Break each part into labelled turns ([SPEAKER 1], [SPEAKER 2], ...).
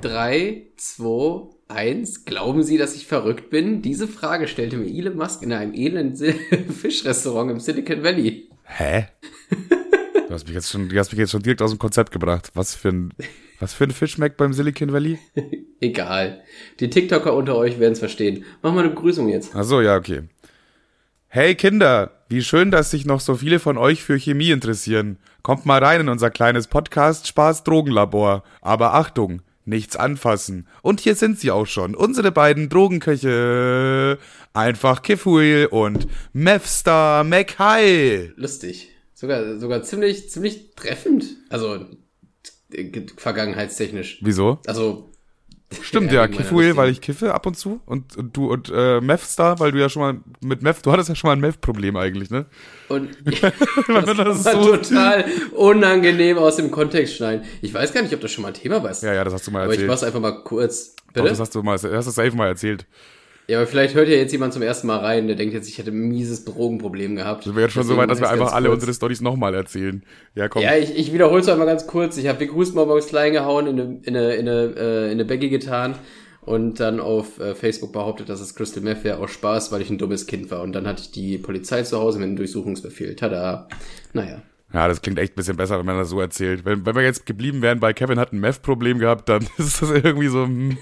[SPEAKER 1] 3, 2, 1. Glauben Sie, dass ich verrückt bin? Diese Frage stellte mir Elon Musk in einem elenden Fischrestaurant im Silicon Valley.
[SPEAKER 2] Hä? Du hast mich jetzt schon, du hast mich jetzt schon direkt aus dem Konzept gebracht. Was für ein, was für ein Fisch schmeckt beim Silicon Valley?
[SPEAKER 1] Egal. Die TikToker unter euch werden es verstehen. Mach mal eine Begrüßung jetzt.
[SPEAKER 2] Ach so, ja, okay. Hey Kinder, wie schön, dass sich noch so viele von euch für Chemie interessieren. Kommt mal rein in unser kleines Podcast Spaß Drogenlabor. Aber Achtung, nichts anfassen. Und hier sind sie auch schon, unsere beiden Drogenköche. Einfach Kifuil und Mefstar McHigh.
[SPEAKER 1] Lustig. Sogar, sogar ziemlich, ziemlich treffend. Also, äh, vergangenheitstechnisch.
[SPEAKER 2] Wieso?
[SPEAKER 1] Also,
[SPEAKER 2] Stimmt, ja, Kifuil, weil ich kiffe ab und zu. Und, und du und äh, Mefstar, weil du ja schon mal mit Meth, du hattest ja schon mal ein Meth-Problem eigentlich, ne?
[SPEAKER 1] Und das, das war so total unangenehm aus dem Kontext schneiden. Ich weiß gar nicht, ob das schon mal ein Thema war.
[SPEAKER 2] Ja, ja, das hast du mal
[SPEAKER 1] erzählt. Aber ich mach's einfach mal kurz.
[SPEAKER 2] Bitte? Doch, das hast du mal, das hast du safe mal erzählt.
[SPEAKER 1] Ja, aber vielleicht hört ja jetzt jemand zum ersten Mal rein, der denkt jetzt, ich hätte ein mieses Drogenproblem gehabt.
[SPEAKER 2] Das wäre jetzt schon so weit, dass wir einfach alle kurz. unsere Storys nochmal erzählen.
[SPEAKER 1] Ja, komm. Ja, ich, ich wiederhole es einmal ganz kurz. Ich habe Big Hustenbonbons klein gehauen, in eine, in eine, in eine, äh, in eine Baggy getan und dann auf äh, Facebook behauptet, dass es Crystal Meth wäre aus Spaß, weil ich ein dummes Kind war. Und dann hatte ich die Polizei zu Hause mit einem Durchsuchungsbefehl. Tada. Naja.
[SPEAKER 2] Ja, das klingt echt ein bisschen besser, wenn man das so erzählt. Wenn, wenn wir jetzt geblieben wären bei Kevin hat ein Meth-Problem gehabt, dann ist das irgendwie so, hm,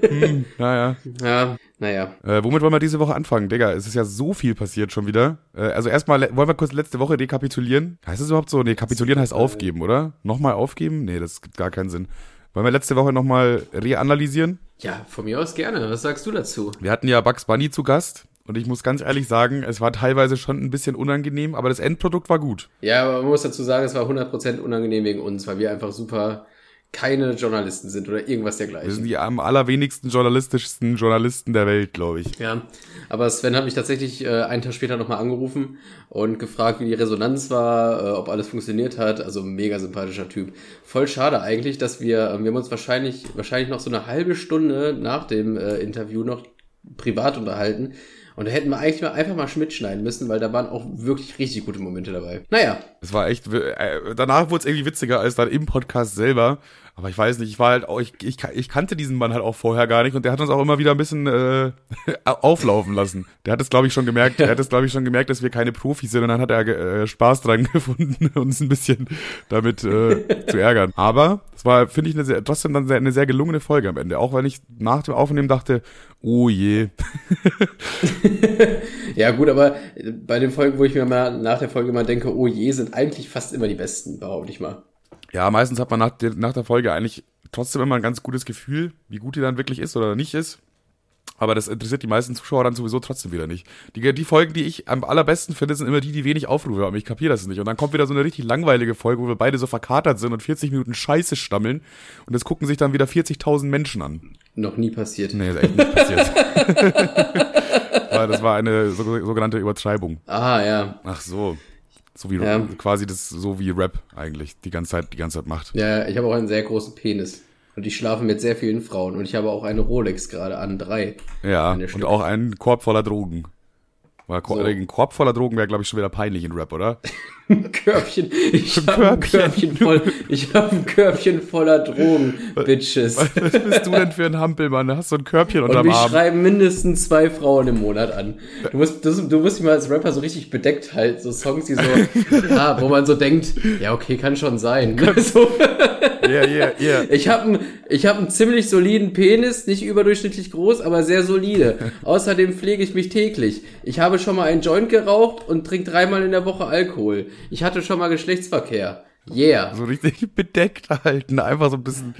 [SPEAKER 2] hm, naja.
[SPEAKER 1] Ja, naja.
[SPEAKER 2] Äh, womit wollen wir diese Woche anfangen, Digga? Es ist ja so viel passiert schon wieder. Äh, also erstmal, wollen wir kurz letzte Woche rekapitulieren? Heißt das überhaupt so? Nee, kapitulieren heißt aufgeben, oder? Nochmal aufgeben? Nee, das gibt gar keinen Sinn. Wollen wir letzte Woche nochmal reanalysieren?
[SPEAKER 1] Ja, von mir aus gerne. Was sagst du dazu?
[SPEAKER 2] Wir hatten ja Bugs Bunny zu Gast. Und ich muss ganz ehrlich sagen, es war teilweise schon ein bisschen unangenehm, aber das Endprodukt war gut.
[SPEAKER 1] Ja, aber man muss dazu sagen, es war 100% unangenehm wegen uns, weil wir einfach super keine Journalisten sind oder irgendwas dergleichen.
[SPEAKER 2] Wir sind die am allerwenigsten journalistischsten Journalisten der Welt, glaube ich.
[SPEAKER 1] Ja, aber Sven hat mich tatsächlich äh, einen Tag später nochmal angerufen und gefragt, wie die Resonanz war, äh, ob alles funktioniert hat. Also mega sympathischer Typ. Voll schade eigentlich, dass wir, äh, wir haben uns wahrscheinlich, wahrscheinlich noch so eine halbe Stunde nach dem äh, Interview noch privat unterhalten und da hätten wir eigentlich mal einfach mal Schmidt schneiden müssen, weil da waren auch wirklich richtig gute Momente dabei. Naja.
[SPEAKER 2] Es war echt, äh, danach wurde es irgendwie witziger als dann im Podcast selber. Aber ich weiß nicht, ich war halt auch, ich, ich, ich kannte diesen Mann halt auch vorher gar nicht und der hat uns auch immer wieder ein bisschen äh, auflaufen lassen. Der hat es, glaube ich, schon gemerkt, der hat es, glaube ich, schon gemerkt, dass wir keine Profis sind und dann hat er äh, Spaß dran gefunden, uns ein bisschen damit äh, zu ärgern. Aber es war, finde ich, eine sehr, trotzdem dann sehr, eine sehr gelungene Folge am Ende. Auch wenn ich nach dem Aufnehmen dachte, oh je.
[SPEAKER 1] ja, gut, aber bei den Folgen, wo ich mir mal nach der Folge mal denke, oh je, sind eigentlich fast immer die besten, behaupte ich mal.
[SPEAKER 2] Ja, meistens hat man nach der, nach der Folge eigentlich trotzdem immer ein ganz gutes Gefühl, wie gut die dann wirklich ist oder nicht ist. Aber das interessiert die meisten Zuschauer dann sowieso trotzdem wieder nicht. Die, die Folgen, die ich am allerbesten finde, sind immer die, die wenig Aufrufe haben. Ich kapiere das nicht. Und dann kommt wieder so eine richtig langweilige Folge, wo wir beide so verkatert sind und 40 Minuten Scheiße stammeln. Und das gucken sich dann wieder 40.000 Menschen an.
[SPEAKER 1] Noch nie passiert.
[SPEAKER 2] Nee, ist echt nicht passiert. das war eine sogenannte Übertreibung.
[SPEAKER 1] Ah, ja.
[SPEAKER 2] Ach so. So wie ja. quasi das, so wie Rap eigentlich die ganze Zeit, die ganze Zeit macht.
[SPEAKER 1] Ja, ich habe auch einen sehr großen Penis. Und ich schlafe mit sehr vielen Frauen. Und ich habe auch eine Rolex gerade an, drei.
[SPEAKER 2] Ja, und auch einen Korb voller Drogen. Weil so. ein Korb voller Drogen wäre, glaube ich, schon wieder peinlich in Rap, oder?
[SPEAKER 1] ein Körbchen. Ich habe ein Körbchen voll. Ich habe ein Körbchen voller Drogen, Bitches.
[SPEAKER 2] Was, was bist du denn für ein Hampelmann? Du hast so ein Körbchen unterm Arm.
[SPEAKER 1] Und mich schreiben mindestens zwei Frauen im Monat an. Du musst, du, du musst dich mal als Rapper so richtig bedeckt halten. So Songs, die so, ja, wo man so denkt, ja, okay, kann schon sein. so.
[SPEAKER 2] Yeah, yeah, yeah.
[SPEAKER 1] Ich habe einen ich hab einen ziemlich soliden Penis, nicht überdurchschnittlich groß, aber sehr solide. Außerdem pflege ich mich täglich. Ich habe schon mal einen Joint geraucht und trinke dreimal in der Woche Alkohol. Ich hatte schon mal Geschlechtsverkehr. Yeah.
[SPEAKER 2] So richtig bedeckt halten, einfach so ein bisschen,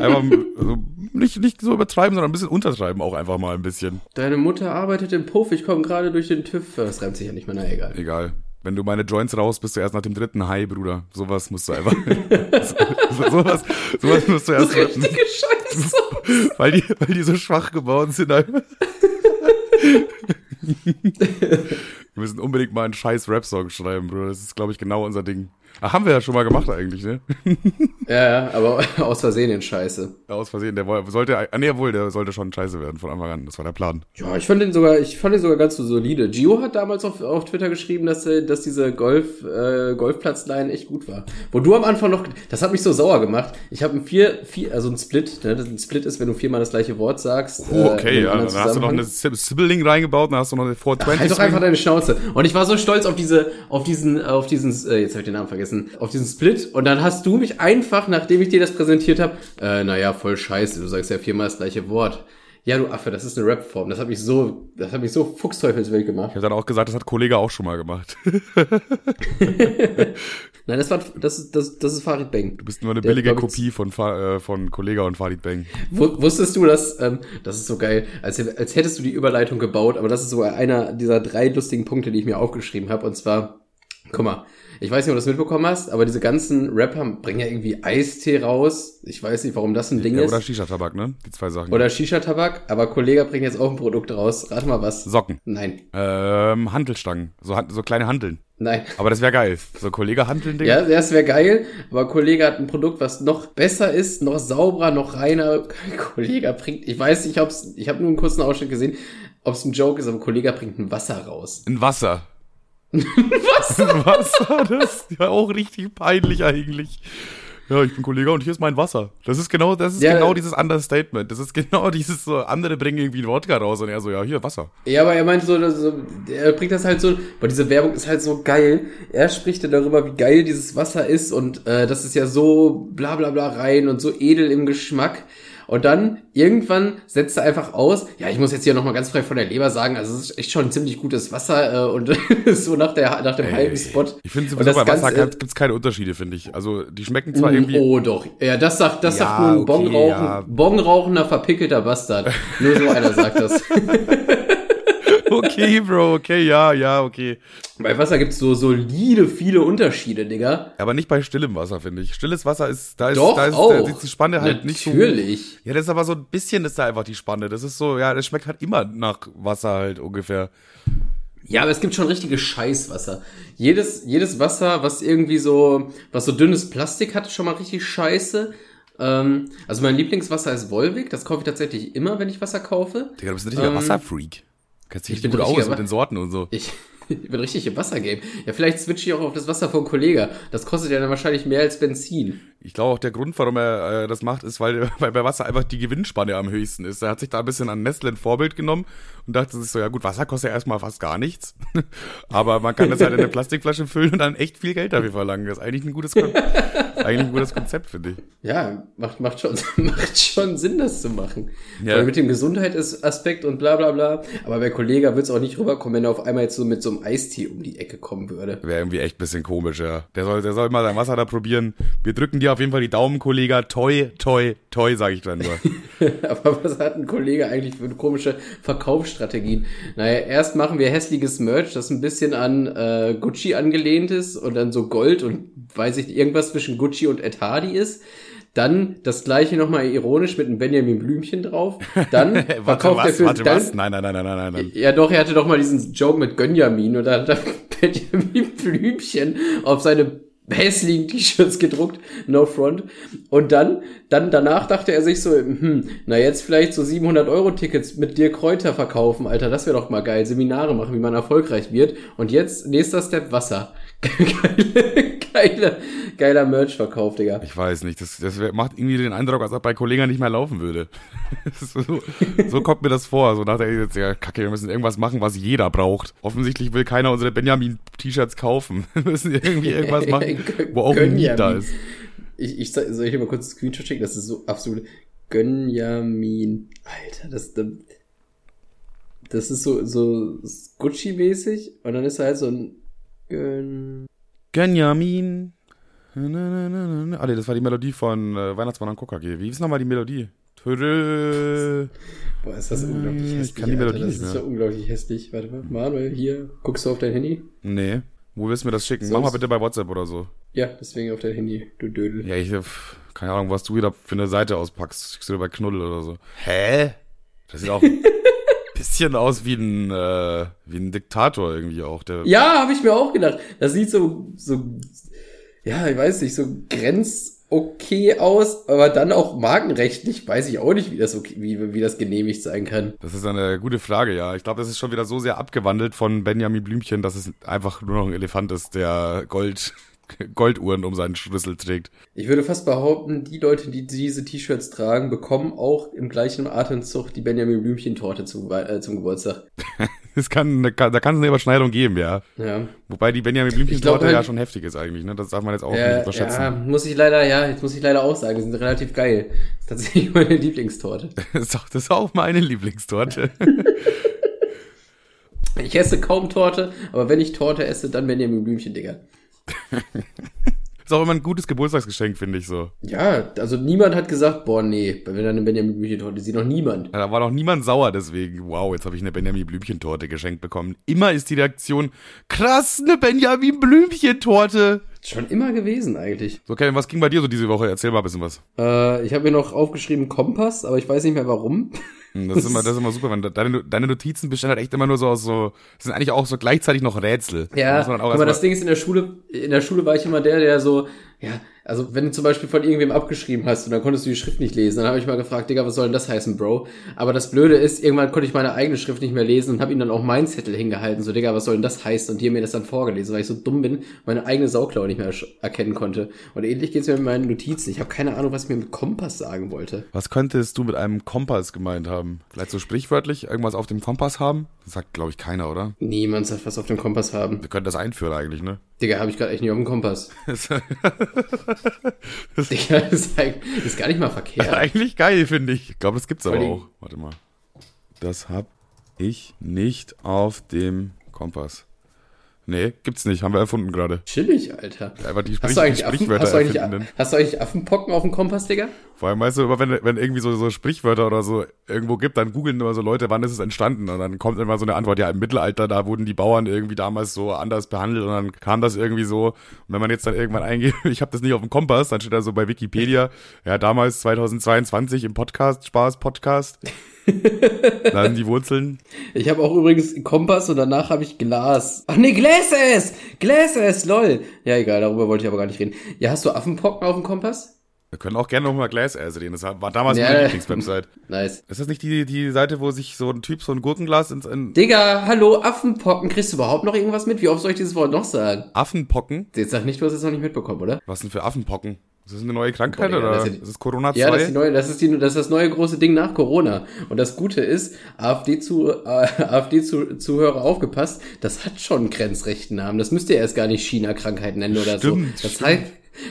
[SPEAKER 2] einfach so, nicht, nicht so übertreiben, sondern ein bisschen untertreiben auch einfach mal ein bisschen.
[SPEAKER 1] Deine Mutter arbeitet im Puff, ich komme gerade durch den TÜV. Das reimt sich ja nicht mehr, na egal.
[SPEAKER 2] Egal. Wenn du meine Joints raus, bist du erst nach dem dritten Hi, Bruder. Sowas musst du einfach. so, sowas, sowas musst du erst.
[SPEAKER 1] So richtige Scheiße.
[SPEAKER 2] weil, die, weil die so schwach geworden sind. Wir müssen unbedingt mal einen scheiß Rap-Song schreiben, Bruder. Das ist, glaube ich, genau unser Ding. Ach, haben wir ja schon mal gemacht eigentlich, ne?
[SPEAKER 1] Ja, ja, aber aus Versehen in Scheiße.
[SPEAKER 2] Aus Versehen, der sollte, ah, nee, wohl, der sollte schon scheiße werden von Anfang an. Das war der Plan.
[SPEAKER 1] Ja, ich fand den sogar, ich fand den sogar ganz so solide. Gio hat damals auf, auf Twitter geschrieben, dass, äh, dass diese Golf, äh, Golfplatzline echt gut war. Wo du am Anfang noch, das hat mich so sauer gemacht. Ich habe ein vier, vier, also ein Split, ne? Ein Split ist, wenn du viermal das gleiche Wort sagst.
[SPEAKER 2] Oh,
[SPEAKER 1] äh,
[SPEAKER 2] okay,
[SPEAKER 1] in
[SPEAKER 2] ja. Dann hast du noch eine Sib- Sibling reingebaut, dann hast du noch eine 420.
[SPEAKER 1] Halt doch einfach deine Schnauze. Und ich war so stolz auf diese, auf diesen, auf diesen, äh, jetzt habe ich den Namen vergessen, auf diesen Split. Und dann hast du mich einfach, nachdem ich dir das präsentiert habe, äh, naja, voll scheiße, du sagst ja viermal das gleiche Wort. Ja, du Affe, das ist eine Rap-Form. Das hat mich so, das hat mich so fuchsteufelswild gemacht.
[SPEAKER 2] Ich habe dann auch gesagt, das hat Kollege auch schon mal gemacht.
[SPEAKER 1] Nein, das war, das ist, das, das ist Farid Bang.
[SPEAKER 2] Du bist nur eine
[SPEAKER 1] Der,
[SPEAKER 2] billige Kopie von, äh, von Kollega und Farid Bang.
[SPEAKER 1] Wu- Wusstest du, dass, ähm, das ist so geil, als, als hättest du die Überleitung gebaut, aber das ist sogar einer dieser drei lustigen Punkte, die ich mir aufgeschrieben habe. Und zwar, guck mal, ich weiß nicht, ob du das mitbekommen hast, aber diese ganzen Rapper bringen ja irgendwie Eistee raus. Ich weiß nicht, warum das ein Ding
[SPEAKER 2] Ja,
[SPEAKER 1] ist.
[SPEAKER 2] oder Shisha-Tabak, ne? Die zwei Sachen.
[SPEAKER 1] Oder Shisha-Tabak, aber Kollege bringt jetzt auch ein Produkt raus. Rate mal was.
[SPEAKER 2] Socken.
[SPEAKER 1] Nein,
[SPEAKER 2] Ähm, Hantelstangen. So, so kleine Hanteln.
[SPEAKER 1] nein.
[SPEAKER 2] Aber das wäre geil. So Kollege Hanteln, Ding.
[SPEAKER 1] Ja, das wäre geil, aber Kollege hat ein Produkt, was noch besser ist, noch sauberer, noch reiner. Kollege bringt, ich weiß nicht, ob's, ich habe nur einen kurzen Ausschnitt gesehen, ob es ein Joke ist, aber Kollege bringt ein Wasser raus.
[SPEAKER 2] Ein Wasser. Wasser? Ein Wasser, das ist ja auch richtig peinlich eigentlich. Ja, ich bin Kollege und hier ist mein Wasser. Das ist genau, das ist
[SPEAKER 1] Ja,
[SPEAKER 2] genau
[SPEAKER 1] äh,
[SPEAKER 2] dieses Understatement. Das ist genau dieses so, andere bringen irgendwie ein Wodka raus und er so, ja, hier, Wasser.
[SPEAKER 1] Ja, aber er meint so, so, er bringt das halt so, aber diese Werbung ist halt so geil. Er spricht ja darüber, wie geil dieses Wasser ist und äh, das ist ja so bla bla bla rein und so edel im Geschmack. Und dann irgendwann setzt er einfach aus, ja, ich muss jetzt hier nochmal ganz frei von der Leber sagen, also es ist echt schon ziemlich gutes Wasser äh, und so nach, der, nach dem halben Spot.
[SPEAKER 2] Ich finde sowieso bei Wasser
[SPEAKER 1] Ganze-
[SPEAKER 2] gibt's keine Unterschiede, finde ich. Also, die schmecken zwar irgendwie.
[SPEAKER 1] Oh doch. Ja, das sagt, das
[SPEAKER 2] Ja,
[SPEAKER 1] sagt nur ein
[SPEAKER 2] okay,
[SPEAKER 1] Bongrauchen,
[SPEAKER 2] ja.
[SPEAKER 1] Bongrauchender, verpickelter Bastard. Nur so einer sagt das.
[SPEAKER 2] Okay, Bro, okay, ja, ja, okay.
[SPEAKER 1] Bei Wasser gibt's so solide viele Unterschiede, Digga.
[SPEAKER 2] Aber nicht bei stillem Wasser, finde ich. Stilles Wasser ist, da ist,
[SPEAKER 1] Doch,
[SPEAKER 2] da ist,
[SPEAKER 1] auch.
[SPEAKER 2] da ist die Spanne halt nicht so.
[SPEAKER 1] Natürlich.
[SPEAKER 2] Ja, das ist aber so ein bisschen ist da einfach die Spanne. Das ist so, ja, das schmeckt halt immer nach Wasser halt ungefähr.
[SPEAKER 1] Ja, aber es gibt schon richtige Scheißwasser. Jedes, jedes Wasser, was irgendwie so, was so dünnes Plastik hat, ist schon mal richtig scheiße. Ähm, also mein Lieblingswasser ist Volvic. Das kaufe ich tatsächlich immer, wenn ich Wasser kaufe.
[SPEAKER 2] Digga, du bist ein richtiger
[SPEAKER 1] Ähm,
[SPEAKER 2] Wasserfreak. Kennst dich
[SPEAKER 1] ich
[SPEAKER 2] richtig
[SPEAKER 1] bin
[SPEAKER 2] gut aus mit den Sorten und so.
[SPEAKER 1] Ich, ich bin richtig im Wassergame. Ja, vielleicht switche ich auch auf das Wasser von Kollege. Das kostet ja dann wahrscheinlich mehr als Benzin.
[SPEAKER 2] Ich glaube auch der Grund, warum er äh, das macht, ist, weil, weil bei Wasser einfach die Gewinnspanne am höchsten ist. Er hat sich da ein bisschen an Nestle ein Vorbild genommen und dachte sich so, ja gut, Wasser kostet ja erstmal fast gar nichts. Aber man kann das halt in eine Plastikflasche füllen und dann echt viel Geld dafür verlangen. Das ist eigentlich ein gutes, Kon eigentlich ein gutes Konzept, finde ich.
[SPEAKER 1] Ja, macht, macht, schon, macht schon Sinn, das zu machen.
[SPEAKER 2] Ja.
[SPEAKER 1] Allem mit dem Gesundheitsaspekt und bla bla bla. Aber bei Kollege wird's auch nicht rüberkommen, wenn er auf einmal jetzt so mit so einem Eistee um die Ecke kommen würde.
[SPEAKER 2] Wäre irgendwie echt ein bisschen komisch, ja. Der soll, der soll mal sein Wasser da probieren. Wir drücken dir auf jeden Fall die Daumen, Kollege. Toi, toi, toi, sage ich dann nur.
[SPEAKER 1] Aber was hat ein Kollege eigentlich für komische Verkaufsstrategien? Naja, erst machen wir hässliches Merch, das ein bisschen an äh, Gucci angelehnt ist und dann so Gold und weiß ich irgendwas zwischen Gucci und Ed Hardy ist. Dann das gleiche nochmal ironisch mit einem Benjamin Blümchen drauf. Dann
[SPEAKER 2] warte,
[SPEAKER 1] verkauft er
[SPEAKER 2] was?
[SPEAKER 1] für
[SPEAKER 2] Warte,
[SPEAKER 1] dann,
[SPEAKER 2] was? Nein, nein, nein, nein, nein, nein, nein.
[SPEAKER 1] Ja, doch, er hatte doch mal diesen Joke mit Gönjamin und da hat er Benjamin Blümchen auf seine hässlichen T-Shirts gedruckt, no front. Und dann, dann danach dachte er sich so, hm, na jetzt vielleicht so 700 Euro Tickets mit dir Kräuter verkaufen, Alter, das wäre doch mal geil. Seminare machen, wie man erfolgreich wird. Und jetzt, nächster Step, Wasser. Geile, geile, geiler Merch-Verkauf, Digga.
[SPEAKER 2] Ich weiß nicht, das, das macht irgendwie den Eindruck, als ob bei Kollegen nicht mehr laufen würde. so, so kommt mir das vor. So nach der jetzt, ja, kacke, wir müssen irgendwas machen, was jeder braucht. Offensichtlich will keiner unsere Benjamin-T-Shirts kaufen. Wir müssen irgendwie irgendwas machen, wo auch ein da ist.
[SPEAKER 1] Ich, ich soll ich dir mal kurz ein Screenshot schicken? Das ist so absolut Gönjamin. Alter, das, das ist so, so Gucci-mäßig und dann ist da halt so ein Gön...
[SPEAKER 2] Gönjamin. Na, na, na, na, na. Ah, nee, das war die Melodie von äh, Weihnachtsmann an KKG. Wie ist nochmal die Melodie? Tödel.
[SPEAKER 1] Boah, ist das unglaublich
[SPEAKER 2] ich
[SPEAKER 1] hässlich.
[SPEAKER 2] kann die Melodie
[SPEAKER 1] Alter. Das
[SPEAKER 2] nicht
[SPEAKER 1] ist
[SPEAKER 2] mehr.
[SPEAKER 1] ja unglaublich hässlich. Warte mal, Manuel, hier, guckst du auf dein Handy?
[SPEAKER 2] Nee. Wo willst du mir das schicken? Mach
[SPEAKER 1] Sonst-
[SPEAKER 2] mal bitte bei WhatsApp oder so.
[SPEAKER 1] Ja, deswegen auf dein Handy, du Dödel.
[SPEAKER 2] Ja, ich hab keine Ahnung, was du wieder für eine Seite auspackst. Schickst du dir bei Knuddel oder so. Hä? Das sieht auch bisschen aus wie ein, äh, wie ein Diktator irgendwie auch. Der,
[SPEAKER 1] Ja, habe ich mir auch gedacht. Das sieht so, so, ja, ich weiß nicht, so grenz okay aus, aber dann auch markenrechtlich weiß ich auch nicht, wie das okay, wie, wie das genehmigt sein kann.
[SPEAKER 2] Das ist eine gute Frage, ja. Ich glaube, das ist schon wieder so sehr abgewandelt von Benjamin Blümchen, dass es einfach nur noch ein Elefant ist, der Gold, Golduhren um seinen Schlüssel trägt.
[SPEAKER 1] Ich würde fast behaupten, die Leute, die diese T-Shirts tragen, bekommen auch im gleichen Atemzug die Benjamin Blümchen-Torte zu, äh, zum Geburtstag.
[SPEAKER 2] Es kann, da kann es eine Überschneidung geben, ja.
[SPEAKER 1] Ja.
[SPEAKER 2] Wobei die Benjamin Blümchen-Torte
[SPEAKER 1] halt-
[SPEAKER 2] ja schon heftig ist eigentlich, ne? Das darf man jetzt auch nicht
[SPEAKER 1] Ja,
[SPEAKER 2] unterschätzen.
[SPEAKER 1] ja, muss ich leider, ja, jetzt muss ich leider auch sagen, die sind relativ geil. Das ist tatsächlich meine Lieblingstorte.
[SPEAKER 2] Das ist auch, das ist auch meine Lieblingstorte.
[SPEAKER 1] Ich esse kaum Torte, aber wenn ich Torte esse, dann Benjamin Blümchen, Digga.
[SPEAKER 2] Ist auch immer ein gutes Geburtstagsgeschenk, finde ich so.
[SPEAKER 1] Ja, also niemand hat gesagt, boah, nee, wenn dann eine Benjamin Blümchen Torte, sieht noch niemand.
[SPEAKER 2] Da war noch niemand sauer deswegen. Wow, jetzt habe ich eine Benjamin Blümchen-Torte geschenkt bekommen. Immer ist die Reaktion, krass, eine Benjamin Blümchen-Torte.
[SPEAKER 1] Schon immer gewesen eigentlich.
[SPEAKER 2] So, Kevin, was ging bei dir so diese Woche? Erzähl mal ein bisschen was.
[SPEAKER 1] Äh, ich habe mir noch aufgeschrieben Kompass, aber ich weiß nicht mehr warum.
[SPEAKER 2] Hm, Das ist immer, das ist immer super, wenn deine, deine Notizen bestehen halt echt immer nur so aus so, sind eigentlich auch so gleichzeitig noch Rätsel.
[SPEAKER 1] Ja,
[SPEAKER 2] erst
[SPEAKER 1] das Ding ist in der Schule, in der Schule war ich immer der, der so, ja, also wenn du zum Beispiel von irgendwem abgeschrieben hast und dann konntest du die Schrift nicht lesen, dann habe ich mal gefragt, Digga, was soll denn das heißen, Bro? Aber das Blöde ist, irgendwann konnte ich meine eigene Schrift nicht mehr lesen und habe ihm dann auch meinen Zettel hingehalten, so, Digga, was soll denn das heißen? Und die haben mir das dann vorgelesen, weil ich so dumm bin, meine eigene Sauklaue nicht mehr erkennen konnte. Und ähnlich geht's mir mit meinen Notizen. Ich habe keine Ahnung, was ich mir mit Kompass sagen wollte.
[SPEAKER 2] Was könntest du mit einem Kompass gemeint haben? Vielleicht so sprichwörtlich irgendwas auf dem Kompass haben? Das sagt, glaube ich, keiner, oder?
[SPEAKER 1] Niemand sagt was auf dem Kompass haben.
[SPEAKER 2] Wir können das einführen eigentlich, ne?
[SPEAKER 1] Digga, habe ich gerade echt nicht auf dem Kompass. Digga, ist, eigentlich- ist gar nicht mal verkehrt.
[SPEAKER 2] eigentlich geil, finde ich. Ich glaube, das gibt's aber auch. Warte mal. Das hab ich nicht auf dem Kompass. Nee, gibt's nicht. Haben wir erfunden gerade.
[SPEAKER 1] Chillig, Alter.
[SPEAKER 2] Einfach die,
[SPEAKER 1] Hast
[SPEAKER 2] Sprich
[SPEAKER 1] du, eigentlich
[SPEAKER 2] die
[SPEAKER 1] Affen,
[SPEAKER 2] Sprichwörter
[SPEAKER 1] hast, du eigentlich,
[SPEAKER 2] erfinden.
[SPEAKER 1] hast du eigentlich Affenpocken auf dem Kompass, Digga?
[SPEAKER 2] Vor allem, weißt du, immer wenn, wenn irgendwie so, so Sprichwörter oder so irgendwo gibt, dann googeln immer so Leute, wann ist es entstanden? Und dann kommt immer so eine Antwort, ja, im Mittelalter, da wurden die Bauern irgendwie damals so anders behandelt und dann kam das irgendwie so. Und wenn man jetzt dann irgendwann eingeht, ich habe das nicht auf dem Kompass, dann steht da so bei Wikipedia, ja, damals 2022 im Podcast, Spaß Podcast. da sind die Wurzeln.
[SPEAKER 1] Ich habe auch übrigens Kompass und danach habe ich Glas. Ach nee, Gläses! Gläses, lol. Ja, egal, darüber wollte ich aber gar nicht reden. Ja, hast du Affenpocken auf dem Kompass?
[SPEAKER 2] Wir können auch gerne nochmal Glas reden. Das war damals
[SPEAKER 1] Ja.
[SPEAKER 2] meine Lieblingswebsite.
[SPEAKER 1] Nice.
[SPEAKER 2] Ist das nicht die, die Seite, wo sich so ein Typ so ein Gurkenglas ins in
[SPEAKER 1] Digga, hallo, Affenpocken. Kriegst du überhaupt noch irgendwas mit? Wie oft soll ich dieses Wort noch sagen?
[SPEAKER 2] Affenpocken?
[SPEAKER 1] Jetzt sag nicht, du hast es noch nicht mitbekommen, oder?
[SPEAKER 2] Was denn für Affenpocken? Ist das eine neue Krankheit
[SPEAKER 1] Boah,
[SPEAKER 2] oder
[SPEAKER 1] das ist die-
[SPEAKER 2] ist Corona 2?
[SPEAKER 1] Ja, das ist, die neue, das, ist die, das ist das neue große Ding nach Corona. Und das Gute ist, AfD-Zu, äh, AfD-Zuhörer aufgepasst, das hat schon einen grenzrechten Namen. Das müsst ihr erst gar nicht China-Krankheit nennen oder
[SPEAKER 2] Stimmt,
[SPEAKER 1] so. Das
[SPEAKER 2] stimmt.
[SPEAKER 1] heißt,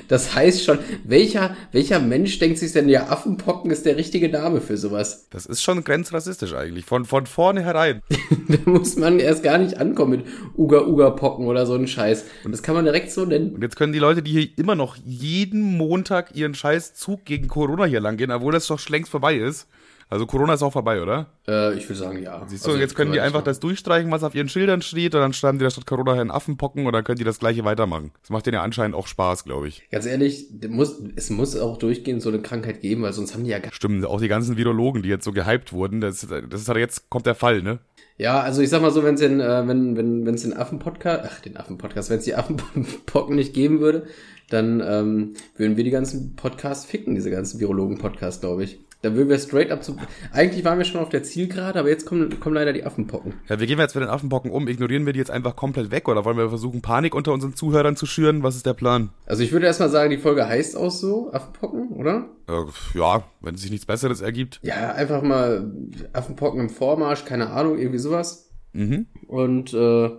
[SPEAKER 1] das heißt schon, welcher, welcher Mensch denkt sich denn, ja, Affenpocken ist der richtige Name für sowas?
[SPEAKER 2] Das ist schon grenzrassistisch eigentlich. Von, von vornherein.
[SPEAKER 1] da muss man erst gar nicht ankommen mit Uga-Uga-Pocken oder so ein Scheiß. Und das kann man direkt so nennen.
[SPEAKER 2] Und jetzt können die Leute, die hier immer noch jeden Montag ihren scheiß Zug gegen Corona hier lang gehen, obwohl das doch schon längst vorbei ist. Also Corona ist auch vorbei, oder?
[SPEAKER 1] Äh, ich würde sagen, ja.
[SPEAKER 2] Siehst du,
[SPEAKER 1] Also,
[SPEAKER 2] jetzt können die einfach das durchstreichen, was auf ihren Schildern steht, und dann schreiben die da statt Corona einen Affenpocken und dann können die das gleiche weitermachen. Das macht denen ja anscheinend auch Spaß, glaube ich.
[SPEAKER 1] Ganz ehrlich, muss, es muss auch durchgehend so eine Krankheit geben, weil sonst haben die ja gar
[SPEAKER 2] Stimmt, auch die ganzen Virologen, die jetzt so gehypt wurden, das, das ist halt jetzt, kommt der Fall, ne?
[SPEAKER 1] Ja, also ich sag mal so, wenn es den, äh, wenn, wenn, den Affenpodcast, ach, den Affenpodcast, wenn es die Affenpocken nicht geben würde, dann ähm, würden wir die ganzen Podcasts ficken, diese ganzen Virologen-Podcasts, glaube ich. Da würden wir straight up zu. Eigentlich waren wir schon auf der Zielgerade, aber jetzt kommen, kommen leider die Affenpocken.
[SPEAKER 2] Ja, wie gehen wir jetzt mit den Affenpocken um? Ignorieren wir die jetzt einfach komplett weg oder wollen wir versuchen, Panik unter unseren Zuhörern zu schüren? Was ist der Plan?
[SPEAKER 1] Also ich würde erstmal sagen, die Folge heißt auch so, Affenpocken, oder?
[SPEAKER 2] Äh, ja, wenn sich nichts Besseres ergibt.
[SPEAKER 1] Ja, einfach mal Affenpocken im Vormarsch, keine Ahnung, irgendwie sowas.
[SPEAKER 2] Mhm.
[SPEAKER 1] Und äh,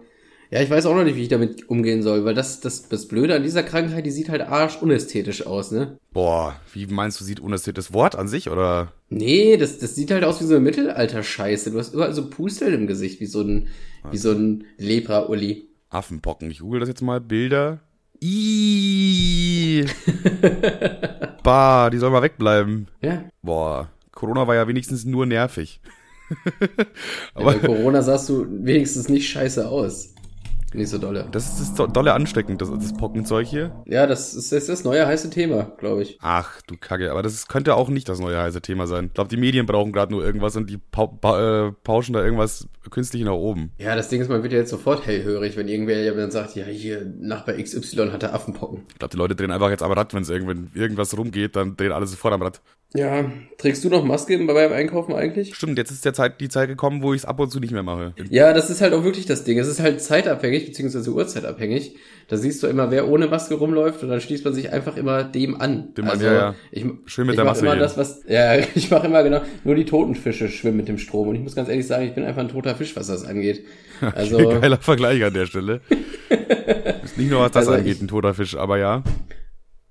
[SPEAKER 1] ja, ich weiß auch noch nicht, wie ich damit umgehen soll, weil das, das, das Blöde an dieser Krankheit, die sieht halt arsch unästhetisch aus, ne?
[SPEAKER 2] Boah, wie meinst du, sieht unästhetisch das Wort an sich oder?
[SPEAKER 1] Nee, das, das sieht halt aus wie so eine Mittelalter-Scheiße. Du hast überall so Pusteln im Gesicht, wie so ein, wie so ein Lepra-Uli.
[SPEAKER 2] Affenpocken. Ich google das jetzt mal. Bilder. Bah, die soll mal wegbleiben.
[SPEAKER 1] Ja.
[SPEAKER 2] Boah, Corona war ja wenigstens nur nervig.
[SPEAKER 1] Aber bei Corona sahst du wenigstens nicht scheiße aus. Nicht so dolle.
[SPEAKER 2] Das ist das dolle ansteckend, das, das Pockenzeug hier.
[SPEAKER 1] Ja, das ist, das ist das neue heiße Thema, glaube ich.
[SPEAKER 2] Ach, du Kacke. Aber das ist, könnte auch nicht das neue heiße Thema sein. Ich glaube, die Medien brauchen gerade nur irgendwas und die pau pa äh, pauschen da irgendwas künstlich nach oben.
[SPEAKER 1] Ja, das Ding ist, man wird ja jetzt sofort hellhörig, wenn irgendwer ja dann sagt, ja, hier, Nachbar XY hatte Affenpocken.
[SPEAKER 2] Ich glaube, die Leute drehen einfach jetzt am Rad, wenn es irgendwas rumgeht, dann drehen alle sofort am Rad.
[SPEAKER 1] Ja, trägst du noch Maske bei beim Einkaufen eigentlich?
[SPEAKER 2] Stimmt, jetzt ist der Zeit, die Zeit gekommen, wo ich es ab und zu nicht mehr mache.
[SPEAKER 1] Ja, das ist halt auch wirklich das Ding. Es ist halt zeitabhängig, beziehungsweise uhrzeitabhängig. Da siehst du immer, wer ohne Maske rumläuft und dann schließt man sich einfach immer dem an.
[SPEAKER 2] Dem also, an, ja, ja.
[SPEAKER 1] Ich,
[SPEAKER 2] Schön mit
[SPEAKER 1] ich
[SPEAKER 2] der Maske.
[SPEAKER 1] Immer das, was, ja, ich mache immer genau, nur die toten Fische schwimmen mit dem Strom. Und ich muss ganz ehrlich sagen, ich bin einfach ein toter Fisch, was das angeht.
[SPEAKER 2] Also, Geiler Vergleich an der Stelle. ist nicht nur was das also angeht, ich, ein toter Fisch, aber ja.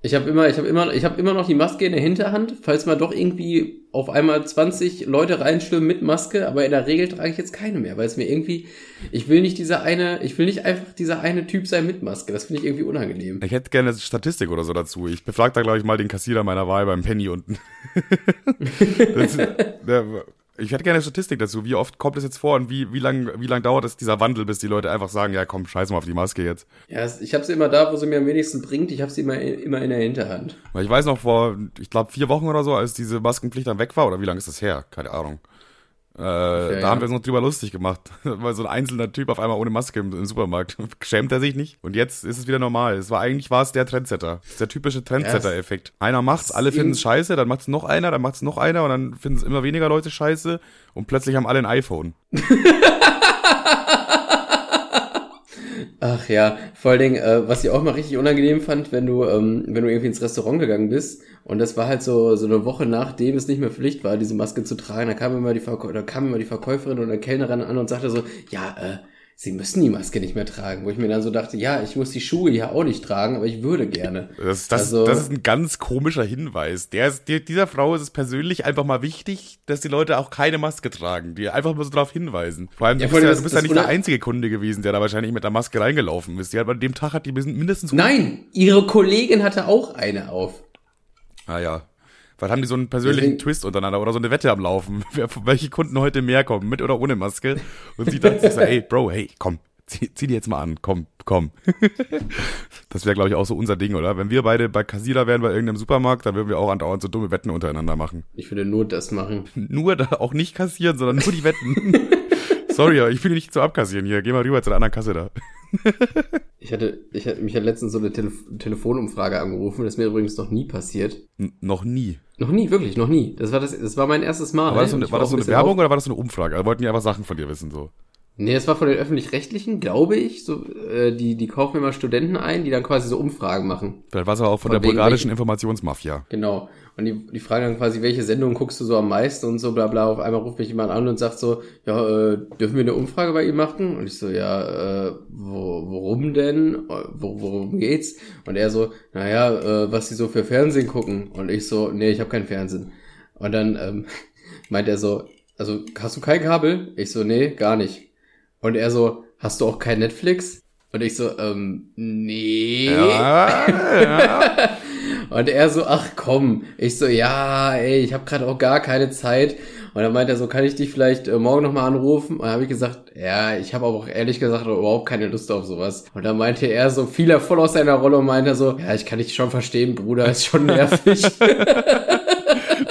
[SPEAKER 1] Ich habe immer, ich habe immer, ich habe immer noch die Maske in der Hinterhand, falls mal doch irgendwie auf einmal 20 Leute reinstürmen mit Maske, aber in der Regel trage ich jetzt keine mehr, weil es mir irgendwie, ich will nicht dieser eine, ich will nicht einfach dieser eine Typ sein mit Maske. Das finde ich irgendwie unangenehm.
[SPEAKER 2] Ich hätte gerne Statistik oder so dazu. Ich befrag da glaube ich mal den Kassierer meiner Wahl beim Penny unten. das, der, ich hätte gerne eine Statistik dazu. Wie oft kommt es jetzt vor und wie, wie lang, wie lang dauert es dieser Wandel, bis die Leute einfach sagen, ja komm, scheiß mal auf die Maske jetzt.
[SPEAKER 1] Ja, ich habe sie immer da, wo sie mir am wenigsten bringt. Ich habe sie immer, immer in der Hinterhand.
[SPEAKER 2] Ich weiß noch vor, ich glaube vier Wochen oder so, als diese Maskenpflicht dann weg war, oder wie lange ist das her? Keine Ahnung. Äh, okay, da ja. haben wir uns noch drüber lustig gemacht, weil so ein einzelner Typ auf einmal ohne Maske im, im, Supermarkt schämt er sich nicht. Und jetzt ist es wieder normal. Es war eigentlich war es der Trendsetter, das ist der typische Trendsetter-Effekt. Einer macht's, alle finden es scheiße, dann macht's noch einer, dann macht's noch einer und dann finden es immer weniger Leute scheiße und plötzlich haben alle ein iPhone.
[SPEAKER 1] Ach ja, vor allen Dingen, äh, was ich auch mal richtig unangenehm fand, wenn du, ähm, wenn du irgendwie ins Restaurant gegangen bist und das war halt so, so eine Woche nachdem es nicht mehr Pflicht war, diese Maske zu tragen, da kam immer die, Verkäu da kam immer die Verkäuferin oder Kellnerin an und sagte so, ja, äh, sie müssen die Maske nicht mehr tragen. Wo ich mir dann so dachte, ja, ich muss die Schuhe ja auch nicht tragen, aber ich würde gerne.
[SPEAKER 2] Das, das, also, das ist ein ganz komischer Hinweis. Der ist, der, dieser Frau ist es persönlich einfach mal wichtig, dass die Leute auch keine Maske tragen, die einfach mal so darauf hinweisen. Vor allem, ja, du bist, ja, das, du bist ja nicht der einzige Kunde gewesen, der da wahrscheinlich mit der Maske reingelaufen ist. Die hat, an dem Tag hat die mindestens...
[SPEAKER 1] Nein, ihre Kollegin hatte auch eine auf.
[SPEAKER 2] Ah ja, Vielleicht haben die so einen persönlichen Deswegen. Twist untereinander oder so eine Wette am Laufen, wer, welche Kunden heute mehr kommen, mit oder ohne Maske. Und sie sich so, hey, Bro, hey, komm, zieh, zieh die jetzt mal an, komm, komm. das wäre, glaube ich, auch so unser Ding, oder? Wenn wir beide bei Kassierer wären bei irgendeinem Supermarkt, dann würden wir auch andauernd so dumme Wetten untereinander machen.
[SPEAKER 1] Ich würde nur das machen.
[SPEAKER 2] Nur da auch nicht kassieren, sondern nur die Wetten. Sorry, aber ich will nicht zu abkassieren hier. Geh mal rüber zu der anderen Kasse da.
[SPEAKER 1] ich hatte, ich hatte mich hat letztens so eine Tele Telefonumfrage angerufen. Das ist mir übrigens noch nie passiert.
[SPEAKER 2] N noch nie.
[SPEAKER 1] Noch nie, wirklich, noch nie. Das war das, das war mein erstes Mal.
[SPEAKER 2] Aber war das so, eine, war das so eine Werbung auf. oder war das so eine Umfrage? Also wollten die einfach Sachen von dir wissen, so.
[SPEAKER 1] Nee, es war von den öffentlich-rechtlichen, glaube ich. So, äh, die, die kaufen immer Studenten ein, die dann quasi so Umfragen machen.
[SPEAKER 2] Vielleicht war es auch von, von der bulgarischen Informationsmafia.
[SPEAKER 1] Genau. Und die, die fragen dann quasi, welche Sendung guckst du so am meisten und so bla bla. Auf einmal ruft mich jemand an und sagt so, ja, äh, dürfen wir eine Umfrage bei ihm machen? Und ich so, ja, äh, wo, worum denn? Wo, worum geht's? Und er so, naja, äh, was sie so für Fernsehen gucken. Und ich so, nee, ich habe kein Fernsehen. Und dann ähm, meint er so, also hast du kein Kabel? Ich so, nee, gar nicht. Und er so, hast du auch kein Netflix? Und ich so, ähm, nee. Ja, ja. und er so, ach komm. Ich so, ja, ey, ich habe gerade auch gar keine Zeit. Und dann meint er so, kann ich dich vielleicht äh, morgen nochmal anrufen? Und dann habe ich gesagt, ja, ich habe aber auch ehrlich gesagt überhaupt keine Lust auf sowas. Und dann meinte er so, fiel er voll aus seiner Rolle und meinte so, ja, ich kann dich schon verstehen, Bruder, ist schon nervig.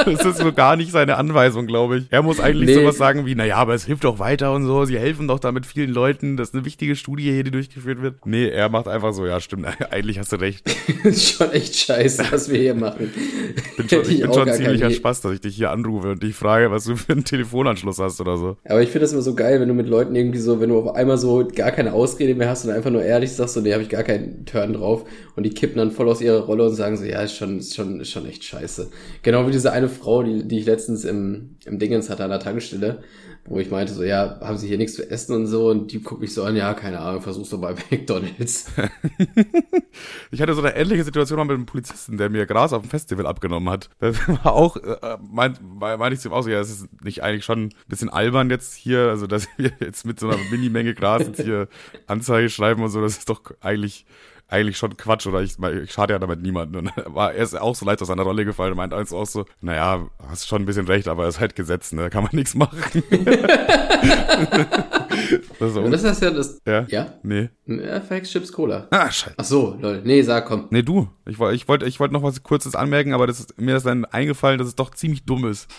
[SPEAKER 2] Das ist so gar nicht seine Anweisung, glaube ich. Er muss eigentlich nee. sowas sagen wie, naja, aber es hilft doch weiter und so. Sie helfen doch damit vielen Leuten. Das ist eine wichtige Studie hier, die durchgeführt wird. Nee, er macht einfach so, ja, stimmt, eigentlich hast du recht.
[SPEAKER 1] das ist schon echt scheiße, was wir hier machen.
[SPEAKER 2] Bin schon, ich bin schon ziemlicher Spaß, dass ich dich hier anrufe und dich frage, was du für einen Telefonanschluss hast oder so.
[SPEAKER 1] Aber ich finde das immer so geil, wenn du mit Leuten irgendwie so, wenn du auf einmal so gar keine Ausrede mehr hast und einfach nur ehrlich sagst, so, nee, habe ich gar keinen Turn drauf. Und die kippen dann voll aus ihrer Rolle und sagen so, ja, ist schon, ist schon, ist schon echt scheiße. Genau wie diese eine Frau, die, die ich letztens im, im Dingens hatte an der Tankstelle, wo ich meinte so, ja, haben Sie hier nichts zu essen und so und die guckt mich so an, ja, keine Ahnung, versuch's doch bei McDonalds.
[SPEAKER 2] ich hatte so eine ähnliche Situation mit einem Polizisten, der mir Gras auf dem Festival abgenommen hat. Das war auch, äh, meinte mein ich zu ihm auch so, ja, es ist nicht eigentlich schon ein bisschen albern jetzt hier, also dass wir jetzt mit so einer Minimenge Gras jetzt hier Anzeige schreiben und so, das ist doch eigentlich eigentlich schon Quatsch oder ich, ich schade ja damit niemanden. Und war er ist auch so leicht aus seiner Rolle gefallen und meint eins auch so, naja, hast schon ein bisschen recht, aber es ist halt Gesetz, ne? Da kann man nichts machen. Das ist,
[SPEAKER 1] Und das ist ja das.
[SPEAKER 2] ja?
[SPEAKER 1] Ja?
[SPEAKER 2] Nee.
[SPEAKER 1] Ja, Facts, Chips, Cola.
[SPEAKER 2] Ah, scheiße.
[SPEAKER 1] Ach so, lol. Nee, sag, komm.
[SPEAKER 2] Nee, du. Ich, ich wollte ich wollte noch was Kurzes anmerken, aber das ist, mir ist dann eingefallen, dass es doch ziemlich dumm ist.